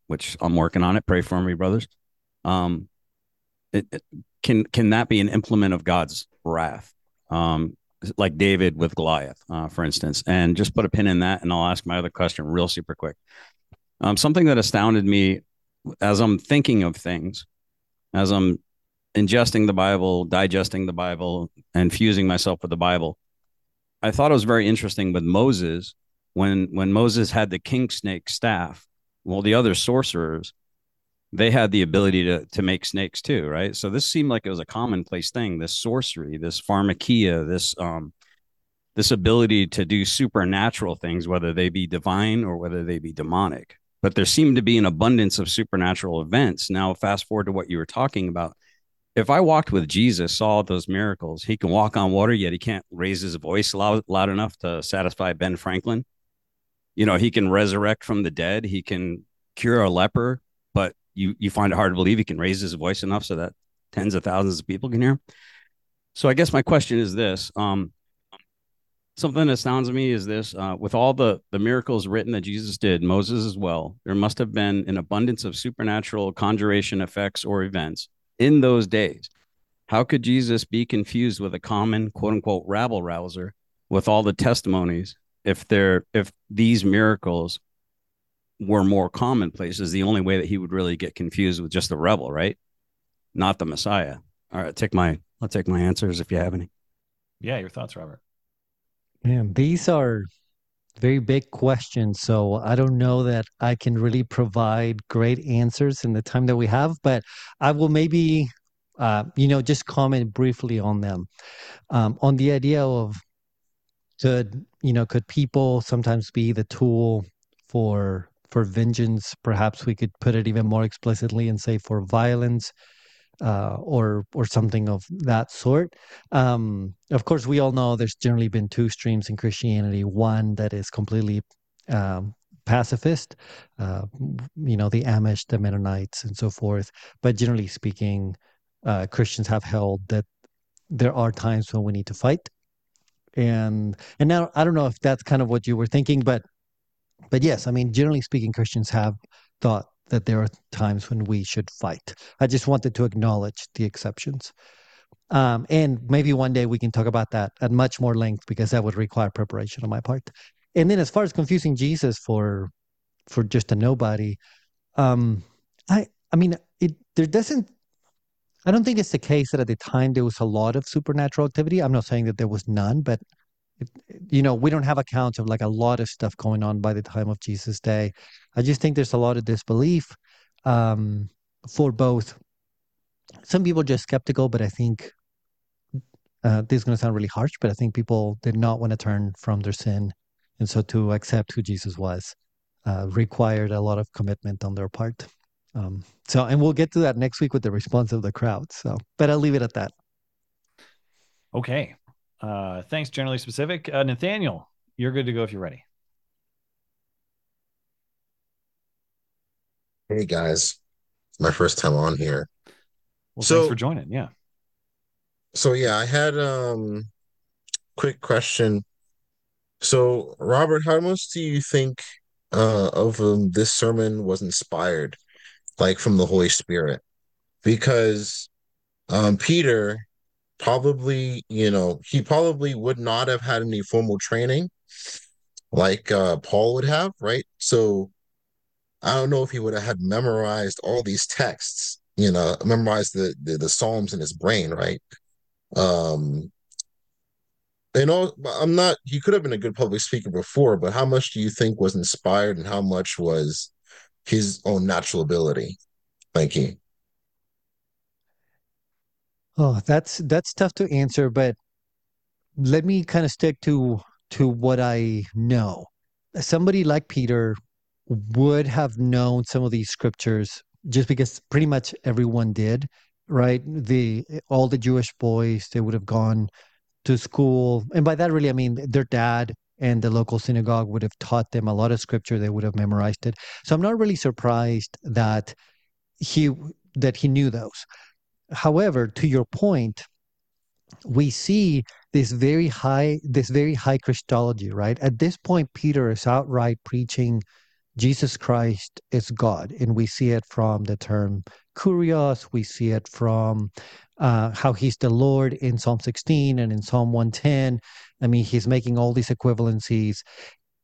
which I'm working on it. Pray for me, brothers. Um, it, it, can can that be an implement of God's wrath? Um, like David with Goliath, uh, for instance, and just put a pin in that. And I'll ask my other question real super quick. Um, something that astounded me as I'm thinking of things, as I'm ingesting the Bible, digesting the Bible, and fusing myself with the Bible, I thought it was very interesting with Moses when when Moses had the king snake staff. Well, the other sorcerers they had the ability to to make snakes too, right? So this seemed like it was a commonplace thing. This sorcery, this pharmakia, this um, this ability to do supernatural things, whether they be divine or whether they be demonic. But there seemed to be an abundance of supernatural events. Now, fast forward to what you were talking about. If I walked with Jesus, saw those miracles, he can walk on water, yet he can't raise his voice loud, loud enough to satisfy Ben Franklin. You know, he can resurrect from the dead, he can cure a leper, you you find it hard to believe he can raise his voice enough so that tens of thousands of people can hear him. So I guess my question is this: um, something that sounds to me is this: uh, with all the the miracles written that Jesus did, Moses as well, there must have been an abundance of supernatural conjuration effects or events in those days. How could Jesus be confused with a common quote unquote rabble rouser with all the testimonies if they're if these miracles were more commonplace is the only way that he would really get confused with just the rebel, right? Not the Messiah. All right, take my I'll take my answers if you have any. Yeah, your thoughts, Robert. Yeah, these are very big questions. So I don't know that I can really provide great answers in the time that we have, but I will maybe uh, you know, just comment briefly on them. Um, on the idea of could you know could people sometimes be the tool for for vengeance? Perhaps we could put it even more explicitly and say for violence. Uh, or or something of that sort. Um, of course, we all know there's generally been two streams in Christianity. One that is completely um, pacifist, uh, you know, the Amish, the Mennonites, and so forth. But generally speaking, uh, Christians have held that there are times when we need to fight. And and now I don't know if that's kind of what you were thinking, but but yes, I mean, generally speaking, Christians have thought that there are times when we should fight. I just wanted to acknowledge the exceptions. Um, and maybe one day we can talk about that at much more length because that would require preparation on my part. And then as far as confusing Jesus for for just a nobody, um, I I mean it there doesn't I don't think it's the case that at the time there was a lot of supernatural activity. I'm not saying that there was none, but you know, we don't have accounts of like a lot of stuff going on by the time of Jesus' day. I just think there's a lot of disbelief um, for both. Some people just skeptical, but I think uh, this is going to sound really harsh, but I think people did not want to turn from their sin and so to accept who Jesus was uh, required a lot of commitment on their part. Um, so, and we'll get to that next week with the response of the crowd. So, but I'll leave it at that. Okay. Uh, thanks, generally specific. Uh, Nathaniel, you're good to go if you're ready. Hey guys, my first time on here. Well, So- thanks for joining. Yeah. So yeah, I had um quick question. So Robert, how much do you think uh of um, this sermon was inspired, like from the Holy Spirit? Because um Peter probably, you know, he probably would not have had any formal training like uh Paul would have, right? So I don't know if he would have had memorized all these texts, you know, memorized the the, the Psalms in his brain, right? Um, and all, I'm not, he could have been a good public speaker before, but how much do you think was inspired and how much was his own natural ability? Thank you. Oh, that's that's tough to answer, but let me kind of stick to to what I know. Somebody like Peter would have known some of these scriptures just because pretty much everyone did, right? The all the Jewish boys, they would have gone to school, and by that really I mean their dad and the local synagogue would have taught them a lot of scripture. They would have memorized it. So I'm not really surprised that he that he knew those. However, to your point, we see this very high this very high Christology, right? At this point, Peter is outright preaching Jesus Christ is God, and we see it from the term kurios. We see it from uh, how he's the Lord in Psalm 16 and in Psalm 110. I mean, he's making all these equivalencies.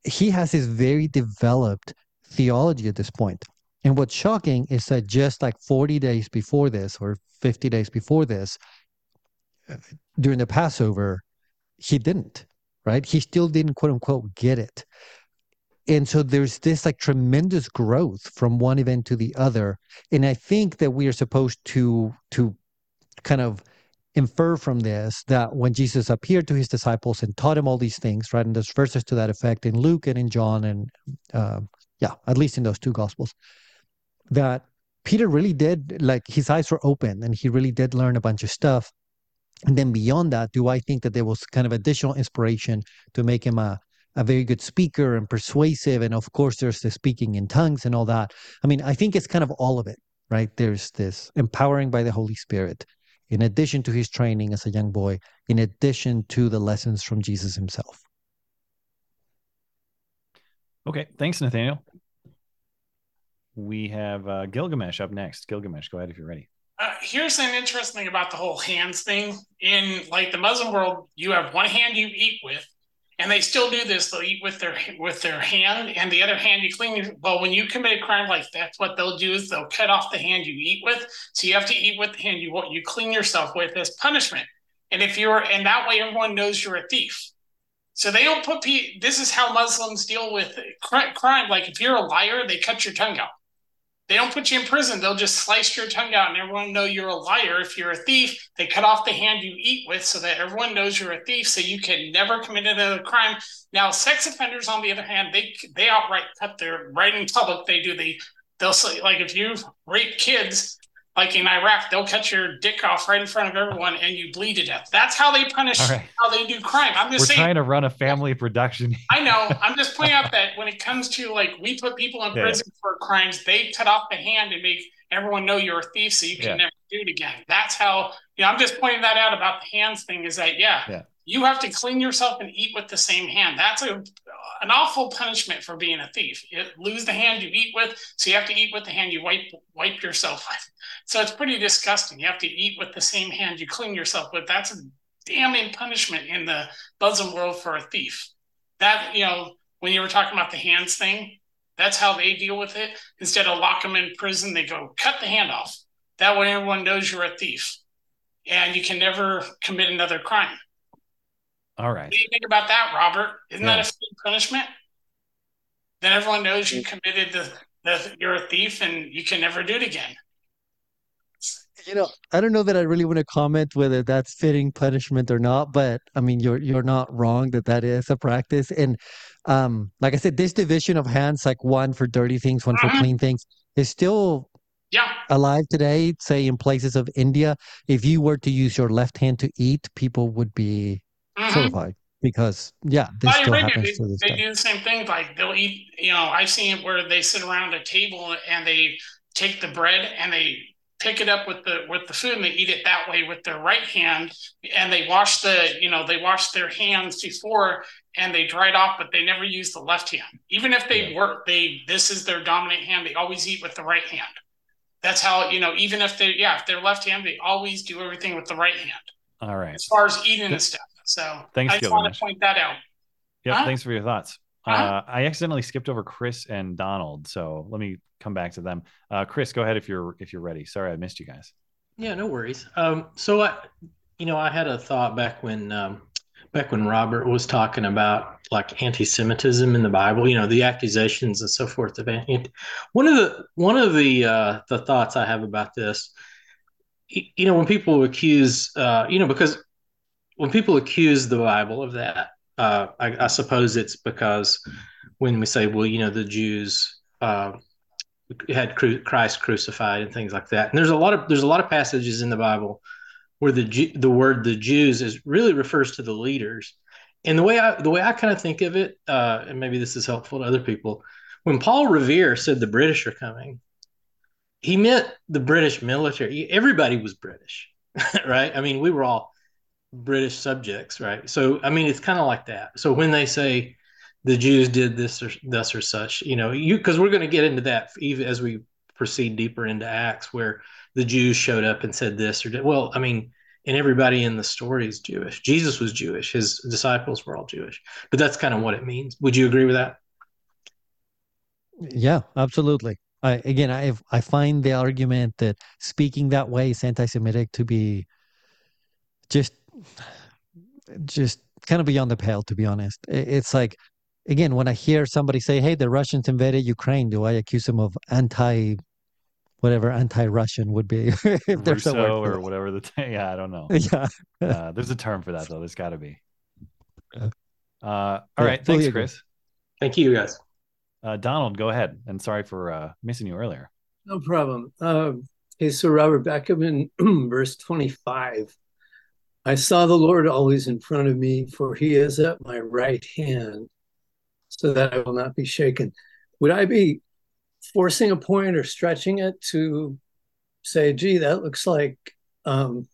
He has this very developed theology at this point. And what's shocking is that just like 40 days before this, or 50 days before this, uh, during the Passover, he didn't, right? He still didn't, quote unquote, get it. And so there's this like tremendous growth from one event to the other. And I think that we are supposed to to kind of infer from this that when Jesus appeared to his disciples and taught him all these things, right? And there's verses to that effect in Luke and in John, and uh, yeah, at least in those two gospels, that Peter really did like his eyes were open and he really did learn a bunch of stuff. And then beyond that, do I think that there was kind of additional inspiration to make him a a very good speaker and persuasive and of course there's the speaking in tongues and all that i mean i think it's kind of all of it right there's this empowering by the holy spirit in addition to his training as a young boy in addition to the lessons from jesus himself Okay. Thanks, Nathaniel. We have uh, Gilgamesh up next. Gilgamesh, go ahead if you're ready. Uh, here's an interesting thing about the whole hands thing. In like the Muslim world, you have one hand you eat with, and they still do this. They'll eat with their with their hand, and the other hand you clean. Well, when you commit a crime like that's what they'll do is they'll cut off the hand you eat with. So you have to eat with the hand you you clean yourself with as punishment. And if you're and that way everyone knows you're a thief. So they don't put this is how Muslims deal with crime. Like if you're a liar, they cut your tongue out. They don't put you in prison. They'll just slice your tongue out and everyone know you're a liar. If you're a thief, they cut off the hand you eat with so that everyone knows you're a thief, so you can never commit another crime. Now, sex offenders, on the other hand, they they outright cut their right in public. They do the they'll say like if you rape kids, like in Iraq, they'll cut your dick off right in front of everyone and you bleed to death. That's how they punish right. how they do crime. I'm just We're saying, trying to run a family production. [LAUGHS] I know. I'm just pointing out that when it comes to like we put people in yeah. prison for crimes, they cut off the hand and make everyone know you're a thief so you can yeah. never do it again. That's how you know, I'm just pointing that out about the hands thing is that yeah, yeah. You have to clean yourself and eat with the same hand. That's a an awful punishment for being a thief. You lose the hand you eat with, so you have to eat with the hand you wipe wipe yourself with. So it's pretty disgusting. You have to eat with the same hand you clean yourself with. That's a damning punishment in the Muslim world for a thief. That you know, when you were talking about the hands thing, that's how they deal with it. Instead of lock them in prison, they go cut the hand off. That way, everyone knows you're a thief, and you can never commit another crime. All right. What do you think about that, Robert? Isn't yeah. that a fitting punishment? Then everyone knows you committed the, the you're a thief and you can never do it again. You know, I don't know that I really want to comment whether that's fitting punishment or not, but I mean, you're you're not wrong that that is a practice. And um, like I said, this division of hands, like one for dirty things, one mm-hmm. for clean things, is still yeah. alive today. Say in places of India, if you were to use your left hand to eat, people would be mm-hmm. certified because yeah, this still happens they, to this they day. do the same thing. Like they'll eat. You know, I've seen it where they sit around a table and they take the bread and they pick it up with the with the food and they eat it that way with their right hand and they wash the you know they wash their hands before and they dry it off but they never use the left hand even if they yeah. work they this is their dominant hand they always eat with the right hand that's how you know even if they yeah if they're left hand they always do everything with the right hand all right as far as eating and stuff so thanks, I just want to point that out. Yeah, huh? thanks for your thoughts. Huh? Uh, I accidentally skipped over Chris and Donald, so let me come back to them. Uh, Chris, go ahead if you're if you're ready. Sorry, I missed you guys. Yeah, no worries. Um, so I, you know, I had a thought back when um, back when Robert was talking about like anti-Semitism in the Bible, you know, the accusations and so forth of anti. One of the one of the uh, the thoughts I have about this, you know, when people accuse, uh, you know, because when people accuse the Bible of that, uh, I, I, suppose it's because when we say, well, you know, the Jews uh, had cru- Christ crucified and things like that, and there's a lot of there's a lot of passages in the Bible where the the word the Jews is really refers to the leaders, and the way I the way I kind of think of it, uh, and maybe this is helpful to other people, when Paul Revere said the British are coming, he meant the British military. Everybody was British, [LAUGHS] right? I mean, we were all British subjects, right? So I mean, it's kind of like that. So when they say the Jews did this or thus or such, you know, you because we're going to get into that even as we proceed deeper into Acts, where the Jews showed up and said this or did. Well, I mean, and everybody in the story is Jewish. Jesus was Jewish. His disciples were all Jewish. But that's kind of what it means. Would you agree with that? Yeah, absolutely. I, again, I I find the argument that speaking that way is anti-Semitic to be just just kind of beyond the pale, to be honest. It's like, again, when I hear somebody say, "Hey, the Russians invaded Ukraine," do I accuse them of anti, whatever anti-Russian would be? [LAUGHS] if there's a word or whatever the t- [LAUGHS] yeah, I don't know. [LAUGHS] Yeah, uh, there's a term for that though. There's got to be. Uh, all yeah, right, thanks, Chris. Thank you, guys. Uh, Donald, go ahead. And sorry for uh, missing you earlier. No problem. Uh, okay, so Robert, Beckham in [CLEARS THROAT] verse 25. I saw the Lord always in front of me, for he is at my right hand, so that I will not be shaken. Would I be forcing a point or stretching it to say, gee, that looks like um,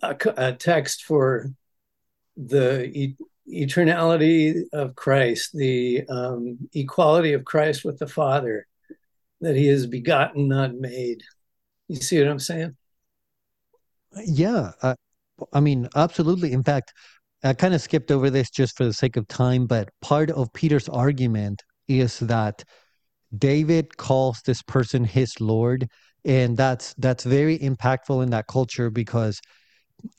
a, a, text for the e- eternality of Christ, the um, equality of Christ with the Father, that he is begotten, not made. You see what I'm saying? Yeah, uh, I mean, absolutely. In fact, I kind of skipped over this just for the sake of time, but part of Peter's argument is that David calls this person his Lord, and that's that's very impactful in that culture because,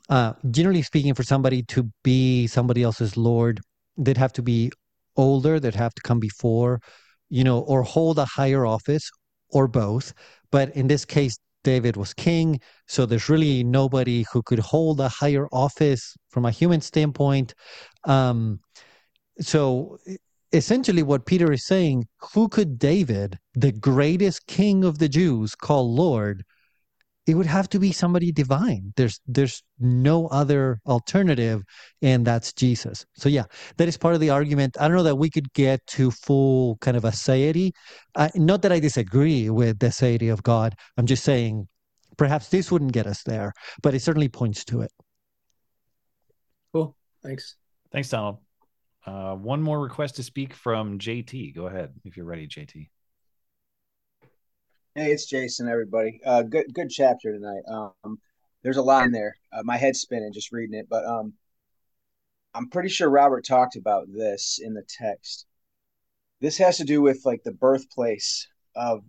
uh, generally speaking, for somebody to be somebody else's Lord, they'd have to be older, they'd have to come before, you know, or hold a higher office or both. But in this case, David was king. So there's really nobody who could hold a higher office from a human standpoint. Um, so essentially, what Peter is saying who could David, the greatest king of the Jews, call Lord? It would have to be somebody divine. There's there's no other alternative and that's jesus. So yeah that is part of the argument. I don't know that we could get to full kind of aseity uh, not that i disagree with the aseity of god. I'm just saying perhaps this wouldn't get us there but it certainly points to it. Cool. Thanks. Thanks donald. Uh, one more request to speak from jt go ahead if you're ready jt Hey, it's Jason, everybody. Uh, good good chapter tonight. Um, there's a lot in there. Uh, my head's spinning just reading it, but um, I'm pretty sure Robert talked about this in the text. This has to do with like the birthplace of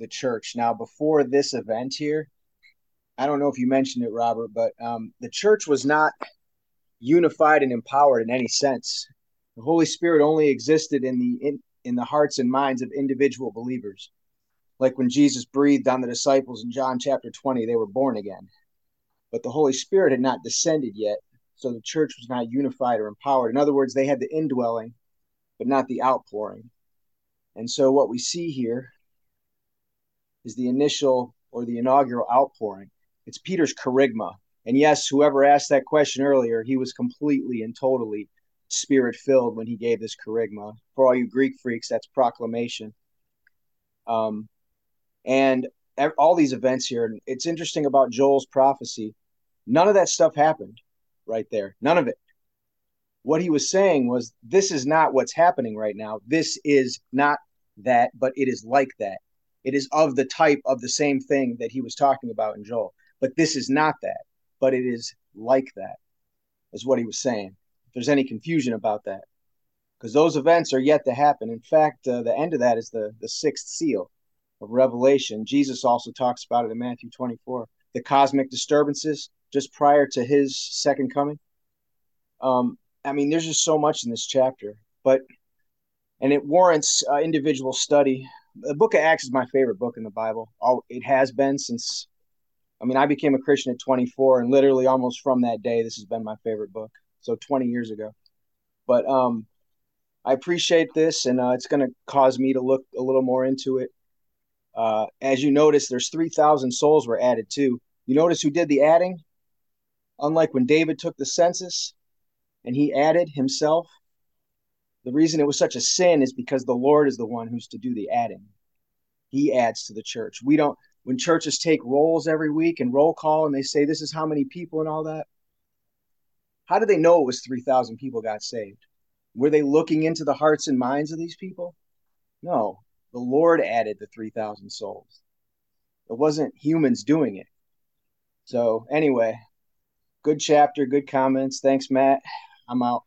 the church. Now, before this event here, I don't know if you mentioned it, Robert, but um, the church was not unified and empowered in any sense. The Holy Spirit only existed in the in, in the hearts and minds of individual believers like when Jesus breathed on the disciples in John chapter 20, they were born again. But the Holy Spirit had not descended yet, so the church was not unified or empowered. In other words, they had the indwelling, but not the outpouring. And so what we see here is the initial or the inaugural outpouring. It's Peter's kerygma. And yes, whoever asked that question earlier, he was completely and totally spirit filled when he gave this kerygma. For all you Greek freaks, that's proclamation. Um, and all these events here. And It's interesting about Joel's prophecy. None of that stuff happened right there. None of it. What he was saying was, this is not what's happening right now. This is not that, but it is like that. It is of the type of the same thing that he was talking about in Joel. But this is not that, but it is like that, is what he was saying. If there's any confusion about that, because those events are yet to happen. In fact, uh, the end of that is the, the sixth seal of Revelation. Jesus also talks about it in Matthew 24. The cosmic disturbances just prior to his second coming. Um, I mean, there's just so much in this chapter, but and it warrants uh, individual study. The book of Acts is my favorite book in the Bible. All it has been since. I mean, I became a Christian at 24, and literally almost from that day, this has been my favorite book. So 20 years ago, but um, I appreciate this, and uh, it's going to cause me to look a little more into it. Uh, as you notice, there's 3,000 souls were added too. You notice who did the adding? Unlike when David took the census and he added himself, the reason it was such a sin is because the Lord is the one who's to do the adding. He adds to the church. We don't, when churches take rolls every week and roll call and they say this is how many people and all that, how did they know it was 3,000 people got saved? Were they looking into the hearts and minds of these people? No, the Lord added the 3,000 souls. It wasn't humans doing it. So, anyway, good chapter, good comments. Thanks, Matt. I'm out.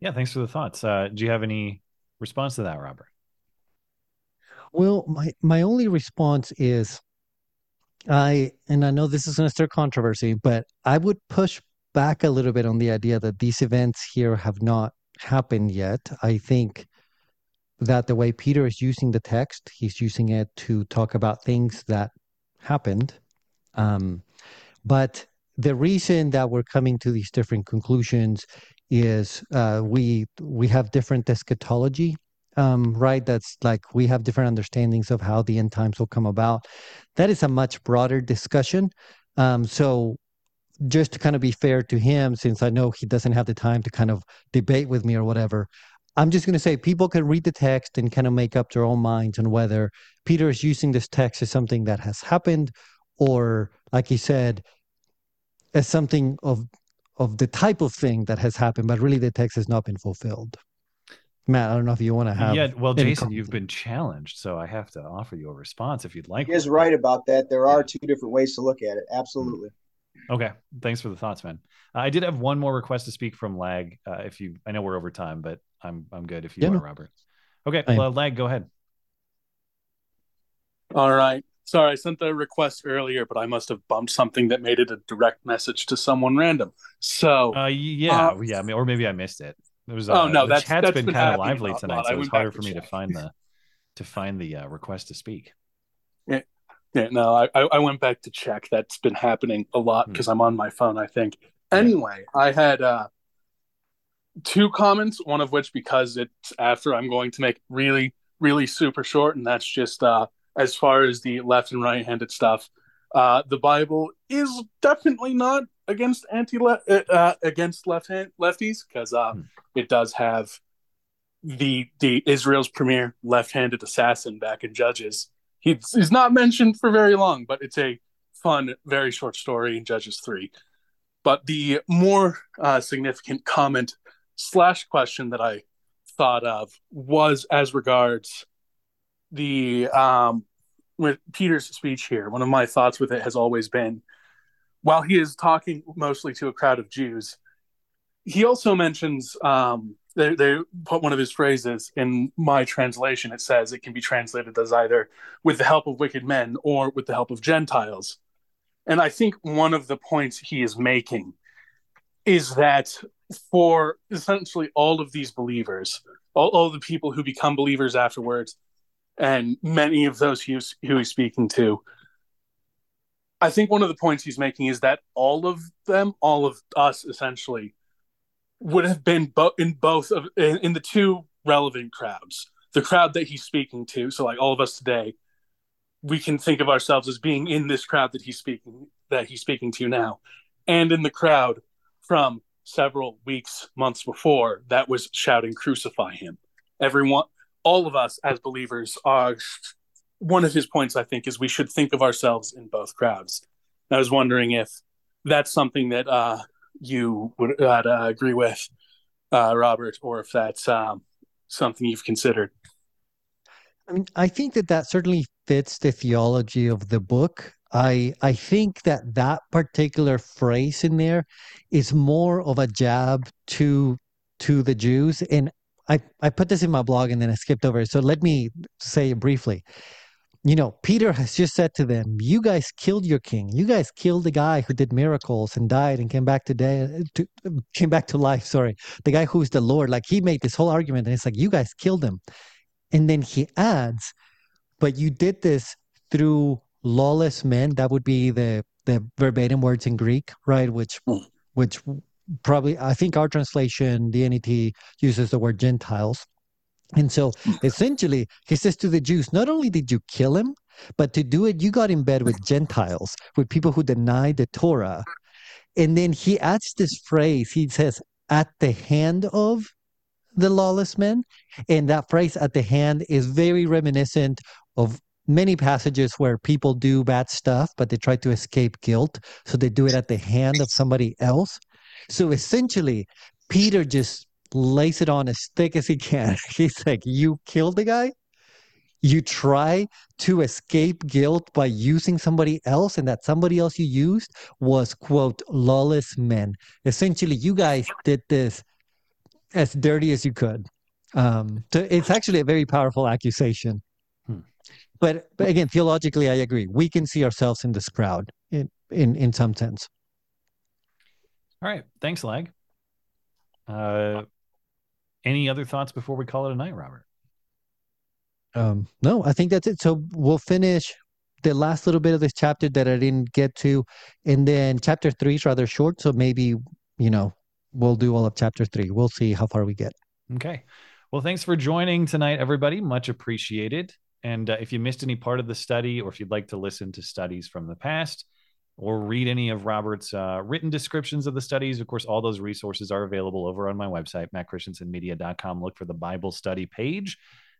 Yeah, thanks for the thoughts. Uh, do you have any response to that, Robert? Well, my my only response is I and I know this is going to stir controversy, but I would push back a little bit on the idea that these events here have not happened yet. I think that the way Peter is using the text, he's using it to talk about things that happened. Um, but the reason that we're coming to these different conclusions is uh, we we have different eschatology, um, right? That's like we have different understandings of how the end times will come about. That is a much broader discussion. Um, so just to kind of be fair to him, since I know he doesn't have the time to kind of debate with me or whatever, I'm just going to say people can read the text and kind of make up their own minds on whether Peter is using this text as something that has happened or, like he said, as something of of the type of thing that has happened, but really the text has not been fulfilled. Matt, I don't know if you want to have. Yeah, well, Jason, you've been challenged, so I have to offer you a response if you'd like. He is right about that. There are two different ways to look at it. Absolutely. Okay, thanks for the thoughts, man. Uh, I did have one more request to speak from Lag. Uh, if you, I know we're over time, but I'm I'm good if you yeah, are, Robert. Okay, well, Lag, go ahead. All right. Sorry, I sent the request earlier, but I must have bumped something that made it a direct message to someone random. So, uh, yeah, uh, yeah, or maybe I missed it. It was. oh uh, no, that's chat's that's been, been kind of lively tonight, so it was harder for me to find the to find the uh, request to speak. Yeah, yeah. No, I I went back to check. That's been happening a lot because hmm. I'm on my phone. I think. Anyway, I had uh, two comments. One of which because it's after I'm going to make really really super short, and that's just uh, as far as the left and right-handed stuff. Uh, the Bible is definitely not against anti uh, uh, against left hand lefties because uh, hmm. it does have the the Israel's premier left-handed assassin back in Judges. He's, he's not mentioned for very long, but it's a fun, very short story in Judges three. But the more uh, significant comment slash question that I thought of was as regards the um, with Peter's speech here. One of my thoughts with it has always been, while he is talking mostly to a crowd of Jews, he also mentions um, they, they put one of his phrases in my translation. It says it can be translated as either with the help of wicked men or with the help of Gentiles. And I think one of the points he is making is that for essentially all of these believers, all, all the people who become believers afterwards, and many of those who, who he's speaking to, I think one of the points he's making is that all of them, all of us essentially, would have been bo- in both of in, in the two relevant crowds. The crowd that he's speaking to, so like all of us today, we can think of ourselves as being in this crowd that he's speaking that he's speaking to now, and in the crowd from several weeks, months before that was shouting "Crucify him." Everyone, all of us as believers are. One of his points, I think, is we should think of ourselves in both crowds. I was wondering if that's something that uh, you would uh, agree with, uh, Robert, or if that's um, something you've considered. I mean, I think that that certainly fits the theology of the book. I I think that that particular phrase in there is more of a jab to to the Jews, and I I put this in my blog and then I skipped over it. So let me say it briefly you know, Peter has just said to them, "You guys killed your king. You guys killed the guy who did miracles and died and came back today, to, came back to life. Sorry, the guy who's the Lord. Like he made this whole argument, and it's like you guys killed him." And then he adds, "But you did this through lawless men." That would be the the verbatim words in Greek, right? Which hmm. which probably I think our translation, the NET, uses the word Gentiles. And so essentially, he says to the Jews, not only did you kill him, but to do it, you got in bed with Gentiles, with people who denied the Torah. And then he adds this phrase he says, at the hand of the lawless men. And that phrase, at the hand, is very reminiscent of many passages where people do bad stuff, but they try to escape guilt. So they do it at the hand of somebody else. So essentially, Peter just lays it on as thick as he can. [LAUGHS] He's like, You killed the guy? You try to escape guilt by using somebody else, and that somebody else you used was, quote, lawless men. Essentially, you guys did this as dirty as you could. Um, so it's actually a very powerful accusation. But, but again, theologically, I agree. We can see ourselves in this crowd in, in, in some sense. All right. Thanks, Lag. Uh, any other thoughts before we call it a night, Robert? Um, no, I think that's it. So we'll finish the last little bit of this chapter that I didn't get to, and then chapter three is rather short, so maybe you know we'll do all of chapter three. We'll see how far we get. Okay. Well, thanks for joining tonight, everybody. Much appreciated. And uh, if you missed any part of the study, or if you'd like to listen to studies from the past, or read any of Robert's uh, written descriptions of the studies, of course, all those resources are available over on my website, mattchristiansenmedia.com. Look for the Bible study page.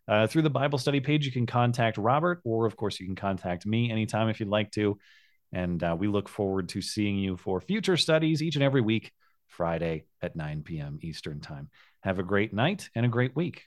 Uh, through the Bible study page, you can contact Robert, or of course, you can contact me anytime if you'd like to. And uh, we look forward to seeing you for future studies each and every week, Friday at 9 p.m. Eastern Time. Have a great night and a great week.